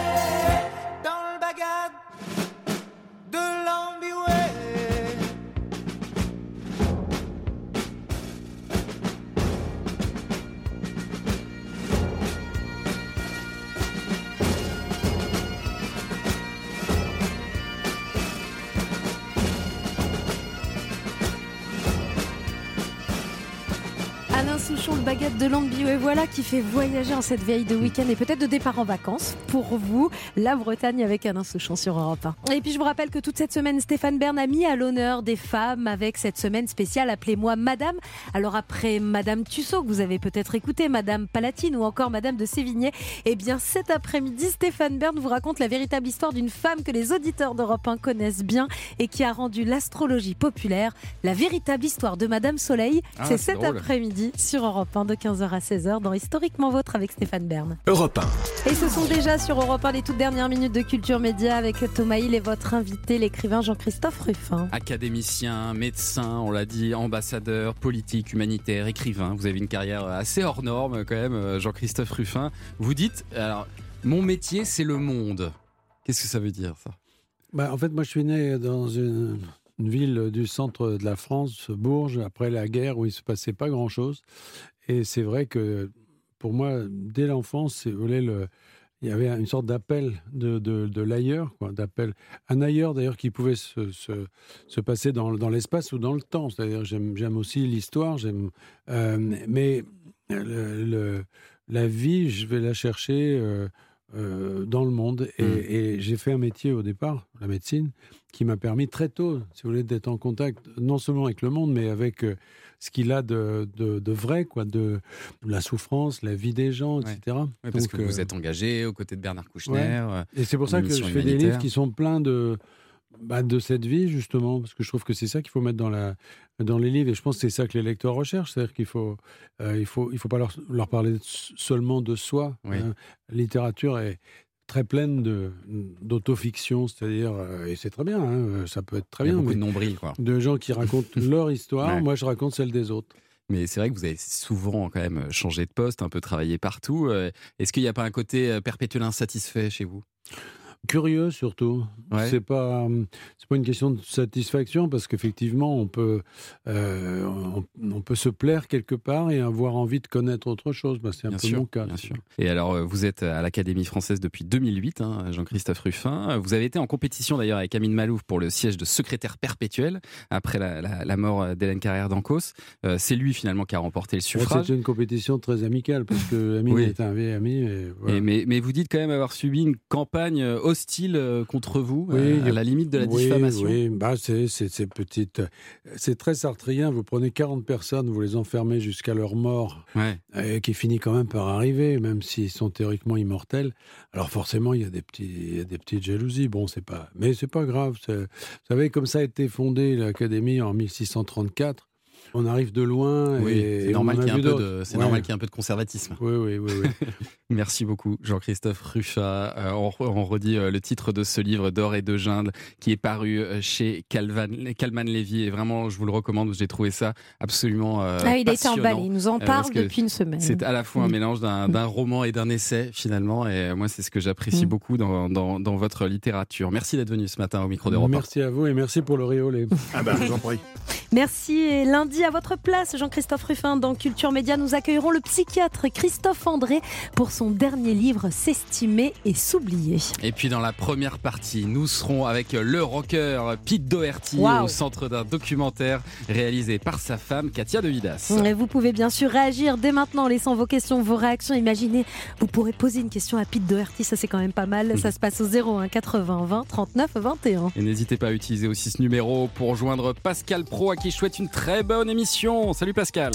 Speaker 10: Le
Speaker 3: baguette de Landby, et voilà qui fait voyager en cette veille de week-end et peut-être de départ en vacances pour vous, la Bretagne avec Alain Souchon sur Europe 1. Et puis je vous rappelle que toute cette semaine, Stéphane Bern a mis à l'honneur des femmes avec cette semaine spéciale Appelez-moi Madame. Alors après Madame Tussaud, que vous avez peut-être écouté, Madame Palatine ou encore Madame de Sévigné, eh bien cet après-midi, Stéphane Bern vous raconte la véritable histoire d'une femme que les auditeurs d'Europe 1 connaissent bien et qui a rendu l'astrologie populaire. La véritable histoire de Madame Soleil,
Speaker 4: Ah,
Speaker 3: c'est cet après-midi sur Europe 1 de 15h à 16h dans Historiquement Vôtre avec Stéphane Bern.
Speaker 2: Europe 1.
Speaker 3: Et ce sont déjà sur Europe 1 les toutes dernières minutes de Culture Média avec Thomas Hill et votre invité, l'écrivain Jean-Christophe Ruffin.
Speaker 4: Académicien, médecin, on l'a dit, ambassadeur, politique, humanitaire, écrivain. Vous avez une carrière assez hors norme quand même, euh, Jean-Christophe Ruffin. Vous dites, alors, mon métier, c'est le monde. Qu'est-ce que ça veut dire ça?
Speaker 6: Bah, en fait, moi, je suis né dans une, une ville du centre de la France, Bourges, après la guerre, où il se passait pas grand-chose. Et c'est vrai que pour moi, dès l'enfance, il y avait une sorte d'appel de, l'ailleurs, d'appel. Un ailleurs, d'ailleurs, qui pouvait se, se, se passer dans, l'espace ou dans le temps. C'est-à-dire, j'aime, aussi l'histoire, euh, mais la vie, je vais la chercher euh, euh, dans le monde. Et,
Speaker 4: Mm.
Speaker 6: et j'ai fait un métier au départ, la médecine, qui m'a permis très tôt, si vous voulez, d'être en contact non seulement avec le monde, mais avec euh, ce qu'il a de, de, de vrai, quoi, de la souffrance, la vie des gens, etc.
Speaker 4: Ouais, parce
Speaker 6: Donc,
Speaker 4: que vous
Speaker 6: euh,
Speaker 4: êtes engagé aux côtés de Bernard Kouchner.
Speaker 6: Ouais. Et c'est pour ça que je fais des livres qui sont pleins de, bah, de cette vie, justement, parce que je trouve que c'est ça qu'il faut mettre dans, la, dans les livres. Et je pense que c'est ça que les lecteurs recherchent. C'est-à-dire qu'il faut, euh, il faut, il faut pas leur, leur parler seulement de soi.
Speaker 4: Oui.
Speaker 6: hein. La littérature est très pleine de, d'autofiction, c'est-à-dire, euh, et c'est très bien, hein, ça peut être très
Speaker 4: Il y a
Speaker 6: bien,
Speaker 4: beaucoup de nombril, quoi.
Speaker 6: de gens qui racontent leur histoire.
Speaker 4: Ouais.
Speaker 6: Moi, je raconte celle des autres.
Speaker 4: Mais c'est vrai que vous avez souvent quand même changé de poste, un peu travaillé partout. Euh, Est-ce qu'il n'y a pas un côté euh, perpétuel insatisfait chez vous?
Speaker 6: Curieux surtout.
Speaker 4: Ouais.
Speaker 6: C'est pas hum, c'est pas une question de satisfaction parce qu'effectivement on peut euh, on, on peut se plaire quelque part et avoir envie de connaître autre chose. Bah, c'est un
Speaker 4: Bien
Speaker 6: peu
Speaker 4: sûr,
Speaker 6: mon cas.
Speaker 4: bien sûr. Et alors, euh, vous êtes à l'Académie française depuis 2008, hein, Jean-Christophe Ruffin. Euh, Vous avez été en compétition d'ailleurs avec Amine Malouf pour le siège de secrétaire perpétuel après la, la- la mort euh, d'Hélène Carrère d'Ancos. Euh, c'est lui finalement qui a remporté le suffrage.
Speaker 6: C'est une compétition très amicale parce que Amine
Speaker 4: Oui.
Speaker 6: est un vieil ami. Et voilà.
Speaker 4: Et mais, mais vous dites quand même avoir subi une campagne euh, hostile euh, contre vous,
Speaker 6: Oui,
Speaker 4: euh, à la limite de la
Speaker 6: Oui,
Speaker 4: diffamation?
Speaker 6: Oui, bah, c'est c'est petite. C'est très sartrien. Vous prenez 40 personnes, vous les enfermez jusqu'à leur mort,
Speaker 4: Ouais.
Speaker 6: euh, qui finit quand même par arriver, même s'ils sont théoriquement immortels. Alors forcément, il y a des petits, il y a des petites jalousies. Bon, c'est pas, mais c'est pas grave. Vous savez, comme ça a été fondé l'Académie en 1634. On arrive de loin.
Speaker 4: Oui, c'est normal qu'il y ait un peu de, c'est
Speaker 6: Ouais.
Speaker 4: normal qu'il y ait un peu de conservatisme.
Speaker 6: Oui, oui, oui, oui.
Speaker 4: Merci beaucoup, Jean-Christophe Ruffat. Euh, on, on redit euh, le titre de ce livre d'or et de jungle qui est paru euh, chez Calvan, Calman Levy. Et vraiment, je vous le recommande. J'ai trouvé ça absolument euh,
Speaker 3: Ah, il emballé. Il nous en parle depuis une semaine.
Speaker 4: C'est à la fois un
Speaker 3: Mm.
Speaker 4: mélange d'un d'un roman et d'un essai, finalement. Et moi, c'est ce que j'apprécie
Speaker 3: Mm.
Speaker 4: beaucoup dans, dans- dans votre littérature. Merci d'être venu ce matin au micro d'Europe.
Speaker 6: Merci à vous et merci pour le riolet.
Speaker 5: Ah bah, je vous en prie.
Speaker 3: Merci. Et lundi, à votre place, Jean-Christophe Ruffin, dans Culture Média, nous accueillerons le psychiatre Christophe André pour son dernier livre, S'estimer et s'oublier.
Speaker 4: Et puis dans la première partie, nous serons avec le rocker Pete Doherty au centre d'un documentaire réalisé par sa femme Katia De Vidas.
Speaker 3: Et vous pouvez bien sûr réagir dès maintenant en laissant vos questions, vos réactions. Imaginez, vous pourrez poser une question à Pete Doherty, ça c'est quand même pas mal. Ça se passe au 01 80 20 39 21.
Speaker 4: Et n'hésitez pas à utiliser aussi ce numéro pour joindre Pascal Pro à qui je souhaite une très bonne émission. Salut Pascal